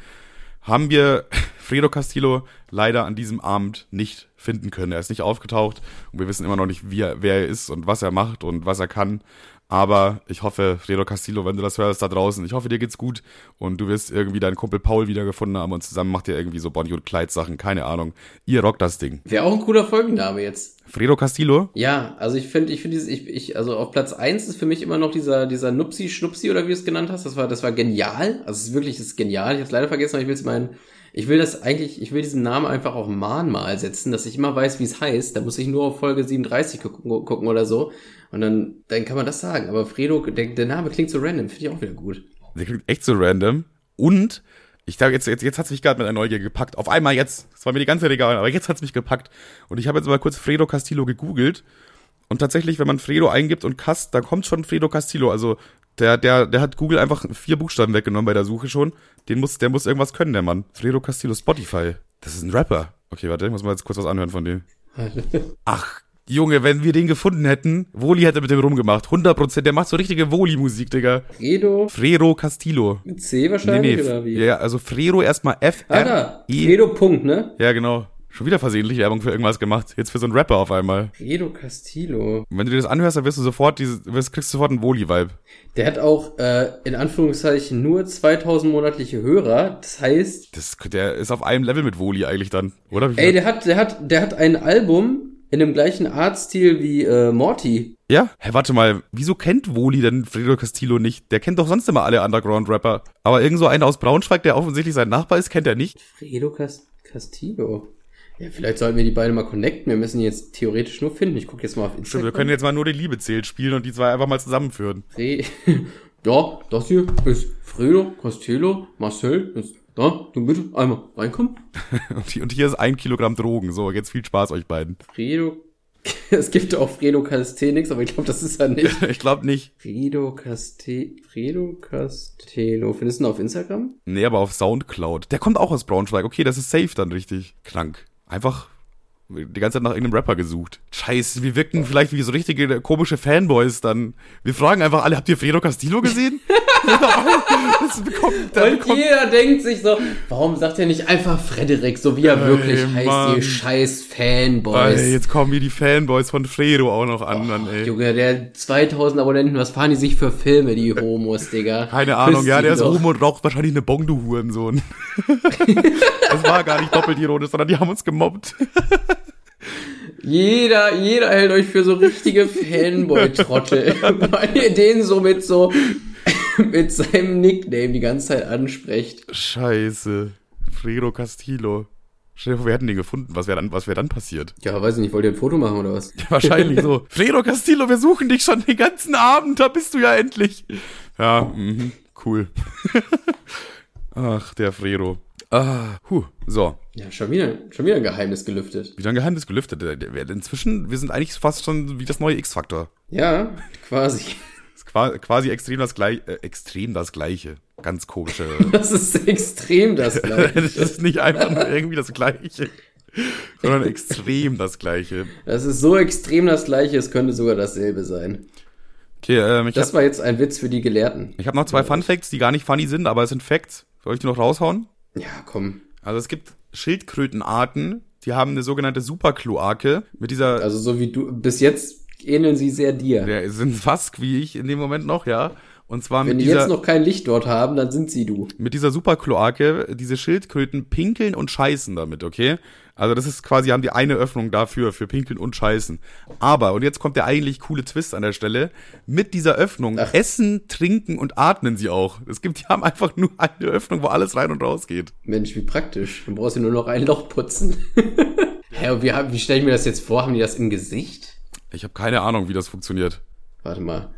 [SPEAKER 2] haben wir Fredo Castillo leider an diesem Abend nicht finden können. Er ist nicht aufgetaucht und wir wissen immer noch nicht, wie er, wer er ist und was er macht und was er kann. Aber ich hoffe, Fredo Castillo, wenn du das hörst da draußen, ich hoffe, dir geht's gut und du wirst irgendwie deinen Kumpel Paul wiedergefunden haben und zusammen macht ihr irgendwie so Bonnie und Clyde Sachen, keine Ahnung. Ihr rockt das Ding.
[SPEAKER 1] Wäre auch ein cooler Folgenname jetzt.
[SPEAKER 2] Fredo Castillo?
[SPEAKER 1] Ja, also ich finde, ich finde dieses, ich, ich, also auf Platz eins ist für mich immer noch dieser, dieser Nupsi Schnupsi oder wie du es genannt hast. Das war, das war genial. Also es ist wirklich, das ist genial. Ich habe es leider vergessen, aber ich will es meinen, ich will das eigentlich, ich will diesen Namen einfach auf Mahnmal setzen, dass ich immer weiß, wie es heißt. Da muss ich nur auf Folge 37 gucken, oder so. Und dann, dann kann man das sagen. Aber Fredo, der, der Name klingt so random, finde ich auch wieder gut.
[SPEAKER 2] Der klingt echt so random. Und ich glaube, jetzt, jetzt, jetzt hat es mich gerade mit einer Neugier gepackt. Auf einmal jetzt. Das war mir die ganze Zeit egal, aber jetzt hat es mich gepackt. Und ich habe jetzt mal kurz Fredo Castillo gegoogelt. Und tatsächlich, wenn man Fredo eingibt und Cast, da kommt schon Fredo Castillo. Also der, der, der hat Google einfach vier Buchstaben weggenommen bei der Suche schon. Den muss, der muss irgendwas können, der Mann. Fredo Castillo, Spotify. Das ist ein Rapper. Okay, warte, ich muss mal jetzt kurz was anhören von dem. Ach, Junge, wenn wir den gefunden hätten, Woli hätte mit dem rumgemacht. 100%, der macht so richtige Woli-Musik, Digga.
[SPEAKER 1] Fredo?
[SPEAKER 2] Fredo Castillo.
[SPEAKER 1] Mit C wahrscheinlich, nee, nee,
[SPEAKER 2] oder wie? Ja, also Fredo erstmal F,
[SPEAKER 1] R, ah, da. Fredo Punkt, ne?
[SPEAKER 2] Ja, genau. Schon wieder versehentlich Werbung für irgendwas gemacht. Jetzt für so einen Rapper auf einmal.
[SPEAKER 1] Fredo Castillo.
[SPEAKER 2] Wenn du dir das anhörst, dann wirst du sofort diese, wirst, kriegst du sofort einen Woli-Vibe.
[SPEAKER 1] Der hat auch, äh, in Anführungszeichen, nur 2000 monatliche Hörer. Das heißt.
[SPEAKER 2] Das, der ist auf einem Level mit Woli eigentlich dann, oder?
[SPEAKER 1] Ey, der hat, der hat, der hat ein Album, in dem gleichen Artstil wie äh, Morty.
[SPEAKER 2] Ja? Hä, warte mal, wieso kennt Woli denn Fredo Castillo nicht? Der kennt doch sonst immer alle Aber irgend so einer aus Braunschweig, der offensichtlich sein Nachbar ist, kennt er nicht.
[SPEAKER 1] Fredo Castillo. Ja, vielleicht sollten wir die beiden mal connecten. Wir müssen die jetzt theoretisch nur finden. Ich gucke jetzt mal auf
[SPEAKER 2] Stimmt,
[SPEAKER 1] Instagram.
[SPEAKER 2] wir können jetzt mal nur die Liebe zählt spielen und die zwei einfach mal zusammenführen.
[SPEAKER 1] Fre ja, das hier ist Fredo, Costello, Marcel. Ist da, du bitte einmal reinkommen.
[SPEAKER 2] Und hier, und hier ist ein Kilogramm Drogen. So, jetzt viel Spaß euch beiden.
[SPEAKER 1] Fredo. Es gibt auch Fredo Calisthenics, aber ich glaube, das ist er nicht.
[SPEAKER 2] Ich glaube nicht.
[SPEAKER 1] Fredo Caste Fredo Castello. Findest du ihn auf Instagram?
[SPEAKER 2] Nee, aber auf Soundcloud. Der kommt auch aus Braunschweig. Okay, das ist safe dann richtig. Krank. Einfach die ganze Zeit nach irgendeinem Rapper gesucht. Scheiße, wir wirken vielleicht wie so richtige komische Fanboys dann. Wir fragen einfach alle, habt ihr Fredo Castillo gesehen? bekommt,
[SPEAKER 1] Und
[SPEAKER 2] bekommt,
[SPEAKER 1] jeder denkt sich so, warum sagt er nicht einfach Frederik, so wie er
[SPEAKER 2] Ey,
[SPEAKER 1] wirklich heißt,
[SPEAKER 2] Mann.
[SPEAKER 1] ihr scheiß Fanboys.
[SPEAKER 2] Ey, jetzt kommen hier die Fanboys von Fredo auch noch an, dann, ey.
[SPEAKER 1] Junge, der 2000 Abonnenten, was fahren die sich für Filme, die Homos, Digga?
[SPEAKER 2] Keine Ahnung,
[SPEAKER 1] Küsst
[SPEAKER 2] ja, der ist
[SPEAKER 1] doch.
[SPEAKER 2] oben und raucht wahrscheinlich eine Bong, du Hurensohn. das war gar nicht doppelt ironisch, sondern die haben uns gemobbt.
[SPEAKER 1] Jeder, jeder hält euch für so richtige Fanboy-Trottel, weil ihr den so mit so, mit seinem Nickname die ganze Zeit ansprecht.
[SPEAKER 2] Scheiße. Fredo Castillo. Stell dir vor, wir hätten den gefunden. Was wäre dann, was wäre dann passiert?
[SPEAKER 1] Ja, weiß ich nicht, wollt ihr ein Foto machen oder was?
[SPEAKER 2] Wahrscheinlich so. Fredo Castillo, wir suchen dich schon den ganzen Abend. Da bist du ja endlich. Ja, mhm, cool. Ach, der Fredo. Ah, huh, so.
[SPEAKER 1] Ja, schon wieder, schon wieder ein Geheimnis gelüftet.
[SPEAKER 2] Wieder ein Geheimnis gelüftet. Inzwischen, wir sind eigentlich fast schon wie das neue X-Faktor.
[SPEAKER 1] Ja, quasi.
[SPEAKER 2] Quasi extrem das gleiche, äh, extrem das gleiche. Ganz komische.
[SPEAKER 1] Das ist extrem das Gleiche.
[SPEAKER 2] das ist nicht einfach nur irgendwie das gleiche, sondern extrem das gleiche.
[SPEAKER 1] Das ist so extrem das Gleiche, es könnte sogar dasselbe sein.
[SPEAKER 2] Okay, ähm, ich
[SPEAKER 1] Das
[SPEAKER 2] habe
[SPEAKER 1] war jetzt ein Witz für die Gelehrten.
[SPEAKER 2] ich hab noch zwei Fun Facts, die gar nicht funny sind, aber es sind Facts. Soll ich die noch raushauen?
[SPEAKER 1] Ja, komm.
[SPEAKER 2] Also es gibt Schildkrötenarten, die haben eine sogenannte Superkloake mit dieser,
[SPEAKER 1] Also so wie du, bis jetzt ähneln sie sehr dir.
[SPEAKER 2] der sind fast wie ich in dem Moment noch, ja. Und zwar
[SPEAKER 1] Wenn
[SPEAKER 2] mit
[SPEAKER 1] die
[SPEAKER 2] dieser,
[SPEAKER 1] jetzt noch kein Licht dort haben, dann sind sie du.
[SPEAKER 2] mit dieser Superkloake, diese Schildkröten pinkeln und scheißen damit, okay? Also das ist quasi, haben die eine Öffnung dafür, für pinkeln und scheißen. Aber, und jetzt kommt der eigentlich coole Twist an der Stelle, mit dieser Öffnung
[SPEAKER 1] Ach.
[SPEAKER 2] essen, trinken und atmen sie auch. Es gibt, die haben einfach nur eine Öffnung, wo alles rein und raus geht.
[SPEAKER 1] Mensch, wie praktisch. Dann brauchst du nur noch ein Loch putzen. Hä, und wie, wie stelle ich mir das jetzt vor? Haben die das im Gesicht?
[SPEAKER 2] Ich habe keine Ahnung, wie das funktioniert.
[SPEAKER 1] Warte mal.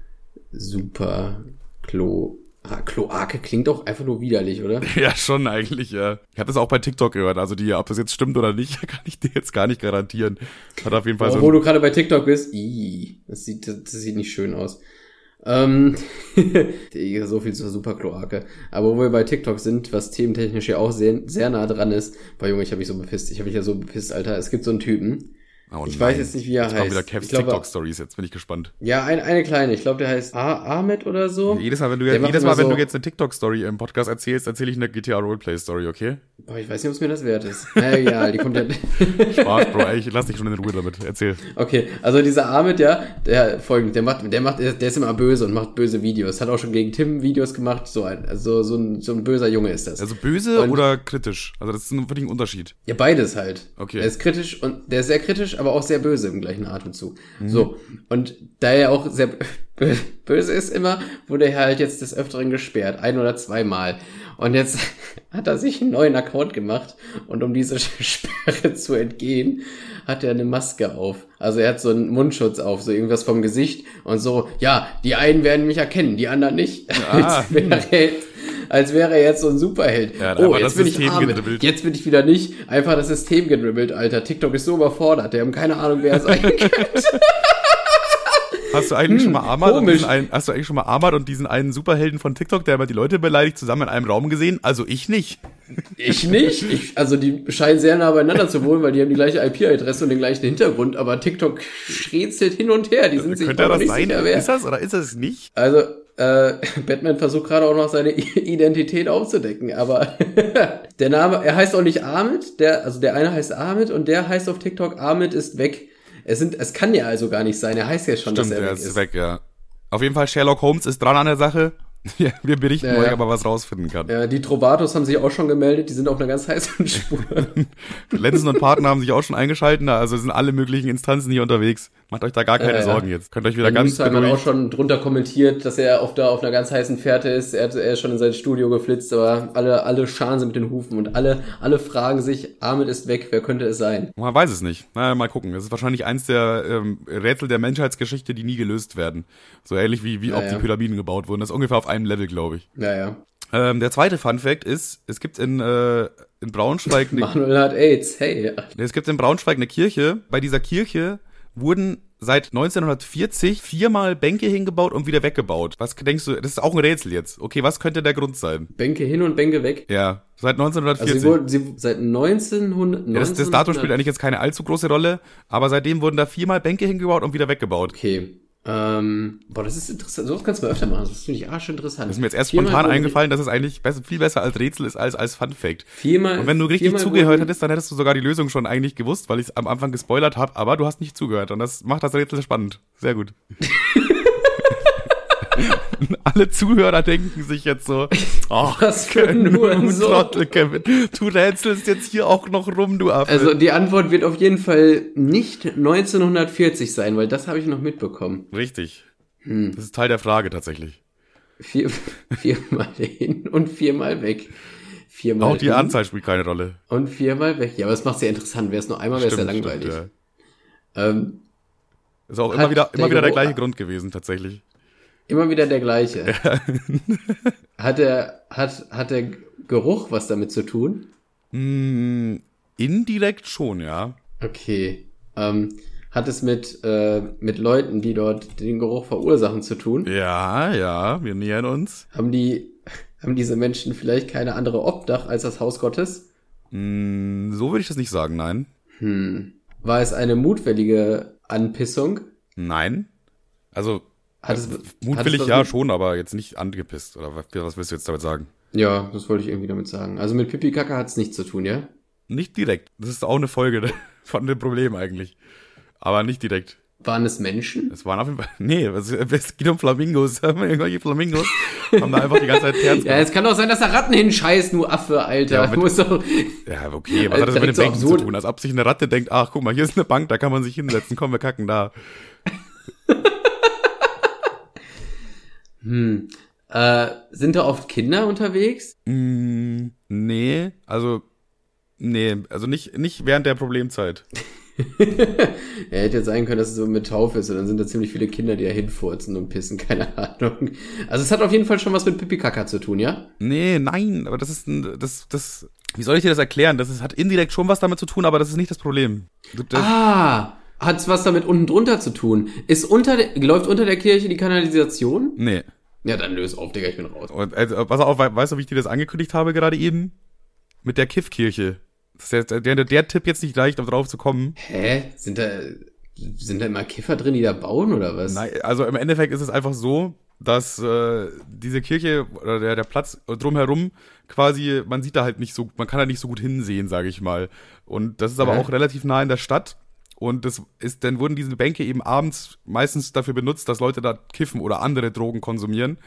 [SPEAKER 1] Super Klo. Ah, Kloake klingt doch einfach nur widerlich, oder?
[SPEAKER 2] Ja, schon eigentlich, ja. Ich habe das auch bei TikTok gehört. Also die, ob das jetzt stimmt oder nicht, kann ich dir jetzt gar nicht garantieren. Hat auf jeden Fall so
[SPEAKER 1] Obwohl du gerade bei TikTok bist. Ih, das sieht, das sieht nicht schön aus. Ähm, so viel zur Superkloake. Aber wo wir bei TikTok sind, was thementechnisch ja auch sehr, sehr nah dran ist, boah Junge, ich habe mich so bepisst. Ich habe mich ja so bepisst, Alter. Es gibt so einen Typen.
[SPEAKER 2] Oh
[SPEAKER 1] ich weiß jetzt nicht, wie er
[SPEAKER 2] Jetzt kommen
[SPEAKER 1] heißt.
[SPEAKER 2] wieder Kevs
[SPEAKER 1] Ich glaube-
[SPEAKER 2] TikTok-Stories, jetzt bin ich gespannt.
[SPEAKER 1] Ja, ein, eine kleine. Ich glaube, der heißt A Ahmed oder so.
[SPEAKER 2] Jedes Mal, wenn du,
[SPEAKER 1] macht
[SPEAKER 2] jedes Mal, wenn
[SPEAKER 1] so-
[SPEAKER 2] du jetzt eine TikTok-Story im Podcast erzählst, erzähle ich eine GTA Roleplay-Story, okay?
[SPEAKER 1] Boah, ich weiß nicht, ob es mir das wert ist. Na egal, die kommt ja.
[SPEAKER 2] Spaß, Bro, ey, ich lass dich schon in Ruhe damit. Erzähl.
[SPEAKER 1] Okay, also dieser Ahmed, ja, der folgend, der macht, der macht, der ist immer böse und macht böse Videos. Hat auch schon gegen Tim Videos gemacht, so ein, also so ein, so ein böser Junge ist das.
[SPEAKER 2] Also böse
[SPEAKER 1] Und-
[SPEAKER 2] oder kritisch? Also das ist ein, wirklich ein Unterschied.
[SPEAKER 1] ja, beides halt.
[SPEAKER 2] Okay.
[SPEAKER 1] Der ist kritisch und der ist sehr kritisch, aber auch sehr böse im gleichen Atemzug.
[SPEAKER 2] Mhm.
[SPEAKER 1] So. Und da er auch sehr bö- böse ist immer, wurde er halt jetzt des Öfteren gesperrt. Ein oder zweimal. Und jetzt hat er sich einen neuen Account gemacht und um diese Sperre zu entgehen, hat er eine Maske auf. Also er hat so einen Mundschutz auf, so irgendwas vom Gesicht und so, ja, die einen werden mich erkennen, die anderen nicht.
[SPEAKER 2] Ah.
[SPEAKER 1] Als wäre jetzt, als wäre er jetzt so ein Superheld.
[SPEAKER 2] Ja,
[SPEAKER 1] oh, jetzt
[SPEAKER 2] das
[SPEAKER 1] bin ich
[SPEAKER 2] System
[SPEAKER 1] arm.
[SPEAKER 2] gedribbelt.
[SPEAKER 1] Jetzt bin ich wieder nicht. Einfach das System gedribbelt, Alter. TikTok ist so überfordert. Die haben keine Ahnung, wer er sein kann.
[SPEAKER 2] Hast du eigentlich schon mal Ahmad und
[SPEAKER 1] Hm,
[SPEAKER 2] diesen einen, hast du eigentlich schon mal Ahmad und diesen einen Superhelden von TikTok, der immer die Leute beleidigt, zusammen in einem Raum gesehen? Also ich nicht.
[SPEAKER 1] Ich nicht. Ich, also die scheinen sehr nah beieinander zu wohnen, weil die haben die gleiche IP-Adresse und den gleichen Hintergrund. Aber TikTok rätselt hin und her. Die sind sich
[SPEAKER 2] Könnte das
[SPEAKER 1] nicht
[SPEAKER 2] sein?
[SPEAKER 1] sicher, wer.
[SPEAKER 2] Ist das oder ist es nicht?
[SPEAKER 1] Also, äh, Batman versucht gerade auch noch seine Identität aufzudecken, aber der Name, er heißt auch nicht Ahmed, der, also der eine heißt Ahmed und der heißt auf TikTok Ahmed ist weg. Es sind, es kann ja also gar nicht sein. Er heißt ja schon,
[SPEAKER 2] Stimmt,
[SPEAKER 1] dass er
[SPEAKER 2] der
[SPEAKER 1] weg
[SPEAKER 2] ist weg, ja. Auf jeden Fall, Sherlock Holmes ist dran an der Sache. Ja, wir berichten
[SPEAKER 1] Ja,
[SPEAKER 2] euch,
[SPEAKER 1] ja.
[SPEAKER 2] ob er was rausfinden kann.
[SPEAKER 1] Ja, die Trovatos haben sich auch schon gemeldet, die sind auf einer ganz heißen Spur.
[SPEAKER 2] Lenzen und Partner haben sich auch schon eingeschaltet, also sind alle möglichen Instanzen hier unterwegs. Macht euch da gar keine
[SPEAKER 1] Ja, ja.
[SPEAKER 2] Sorgen jetzt. Könnt euch wieder ganz
[SPEAKER 1] Newstimer auch
[SPEAKER 2] beruhigt.
[SPEAKER 1] schon drunter kommentiert, dass er auf, da auf einer ganz heißen Fährte ist. Er, hat, er ist schon in sein Studio geflitzt, aber alle, alle scharen sie mit den Hufen und alle, alle fragen sich, Ahmed ist weg, wer könnte es sein?
[SPEAKER 2] Man weiß es nicht. Na, mal gucken. Das ist wahrscheinlich eins der ähm, Rätsel der Menschheitsgeschichte, die nie gelöst werden. So ähnlich wie, wie
[SPEAKER 1] Ja,
[SPEAKER 2] auch die Pyramiden gebaut wurden. Das ist ungefähr auf einem Level, glaube ich.
[SPEAKER 1] Naja.
[SPEAKER 2] Ähm, der zweite Fun Fact ist, es gibt in, äh, in Braunschweig eine
[SPEAKER 1] Manuel hat AIDS, hey.
[SPEAKER 2] Es gibt in Braunschweig eine Kirche. Bei dieser Kirche wurden seit 1940 viermal Bänke hingebaut und wieder weggebaut. Was denkst du? Das ist auch ein Rätsel jetzt. Okay, was könnte der Grund sein?
[SPEAKER 1] Bänke hin und Bänke weg.
[SPEAKER 2] Ja, seit
[SPEAKER 1] Also
[SPEAKER 2] 1940.
[SPEAKER 1] sie wurden, sie, seit 1900,
[SPEAKER 2] ja, das, das Datum spielt eigentlich jetzt keine allzu große Rolle, aber seitdem wurden da viermal Bänke hingebaut und wieder weggebaut.
[SPEAKER 1] Okay. Ähm, boah, das ist interessant. So kannst du mal öfter machen. Das finde ich arschinteressant.
[SPEAKER 2] Das ist mir jetzt erst
[SPEAKER 1] Viermal
[SPEAKER 2] spontan eingefallen, dass es eigentlich besser, viel besser als Rätsel ist als als Fun Fact.
[SPEAKER 1] Viermal.
[SPEAKER 2] Und wenn du richtig zugehört hättest, dann hättest du sogar die Lösung schon eigentlich gewusst, weil ich es am Anfang gespoilert habe, aber du hast nicht zugehört und das macht das Rätsel spannend. Sehr gut. Alle Zuhörer denken sich jetzt so, ach,
[SPEAKER 1] Was für ein.
[SPEAKER 2] Trottel, Kevin. Du rätselst jetzt hier auch noch rum, du Affe.
[SPEAKER 1] Also die Antwort wird auf jeden Fall nicht 1940 sein, weil das habe ich noch mitbekommen.
[SPEAKER 2] Richtig.
[SPEAKER 1] Hm.
[SPEAKER 2] Das ist Teil der Frage tatsächlich.
[SPEAKER 1] Vier, viermal hin und viermal weg. Viermal
[SPEAKER 2] Auch die
[SPEAKER 1] hin
[SPEAKER 2] Anzahl spielt keine Rolle.
[SPEAKER 1] Und viermal weg. Ja, aber das macht ja interessant. Wäre es nur einmal, wäre es ja langweilig.
[SPEAKER 2] stimmt, ja.
[SPEAKER 1] ähm,
[SPEAKER 2] Ist auch immer wieder, immer
[SPEAKER 1] der
[SPEAKER 2] wieder der gleiche Grund gewesen, tatsächlich.
[SPEAKER 1] Immer wieder der gleiche. hat der, hat, hat der Geruch was damit zu tun?
[SPEAKER 2] Mm, indirekt schon, ja.
[SPEAKER 1] Okay. Ähm, hat es mit, äh, mit Leuten, die dort den Geruch verursachen, zu tun?
[SPEAKER 2] Ja, ja, wir nähern uns.
[SPEAKER 1] Haben die, haben diese Menschen vielleicht keine andere Obdach als das Haus Gottes?
[SPEAKER 2] Mm, so würde ich das nicht sagen, nein.
[SPEAKER 1] Hm. War es eine mutwillige Anpissung?
[SPEAKER 2] Nein. Also,
[SPEAKER 1] Hat es,
[SPEAKER 2] mutwillig
[SPEAKER 1] hat es
[SPEAKER 2] ja
[SPEAKER 1] mit-
[SPEAKER 2] schon, aber jetzt nicht angepisst. Oder was, was willst du jetzt damit sagen?
[SPEAKER 1] Ja, das wollte ich irgendwie damit sagen. Also mit Pipi Kaka hat es nichts zu tun, ja?
[SPEAKER 2] Nicht direkt. Das ist auch eine Folge von dem Problem eigentlich. Aber nicht direkt.
[SPEAKER 1] Waren es Menschen?
[SPEAKER 2] Es waren auf jeden Fall. Nee, es, es geht um Flamingos. Irgendwelche Flamingos haben da einfach die ganze Zeit Terz
[SPEAKER 1] Ja, es kann doch sein, dass da Ratten hinscheißen, du Affe, Alter.
[SPEAKER 2] Ja, mit-
[SPEAKER 1] musst doch,
[SPEAKER 2] Ja, okay, was hat das mit den
[SPEAKER 1] so
[SPEAKER 2] Bänken zu
[SPEAKER 1] absurd.
[SPEAKER 2] tun? Als ob sich eine Ratte denkt, ach, guck mal, hier ist eine Bank, da kann man sich hinsetzen, komm, wir kacken da.
[SPEAKER 1] Hm. Äh, sind da oft Kinder unterwegs?
[SPEAKER 2] Mm, nee, also, nee, also nicht, nicht während der Problemzeit.
[SPEAKER 1] Ja, hätte jetzt sein können, dass es so mit Taufe ist und dann sind da ziemlich viele Kinder, die da hinfurzen und pissen, keine Ahnung. Also es hat auf jeden Fall schon was mit Pipi Kaka zu tun, ja?
[SPEAKER 2] Nee, nein, aber das ist ein, das, das, wie soll ich dir das erklären? Das ist, hat indirekt schon was damit zu tun, aber das ist nicht das Problem. Das,
[SPEAKER 1] Ah, hat's was damit unten drunter zu tun? Ist unter der, läuft unter der Kirche die Kanalisation?
[SPEAKER 2] Nee.
[SPEAKER 1] Ja, dann löse auf, Digga, ich bin raus.
[SPEAKER 2] Und, also, pass auf, we- weißt du, wie ich dir das angekündigt habe gerade eben? Mit der Kiffkirche. Das ist der, der, der Tipp jetzt nicht leicht, um drauf zu kommen.
[SPEAKER 1] Hä? Sind da, sind da immer Kiffer drin, die da bauen oder was?
[SPEAKER 2] Nein, also im Endeffekt ist es einfach so, dass äh, diese Kirche oder der, der Platz drumherum quasi, man sieht da halt nicht so, man kann da nicht so gut hinsehen, sage ich mal. Und das ist aber
[SPEAKER 1] Hä?
[SPEAKER 2] auch relativ nah in der Stadt. Und das ist, dann wurden diese Bänke eben abends meistens dafür benutzt, dass Leute da kiffen oder andere Drogen konsumieren.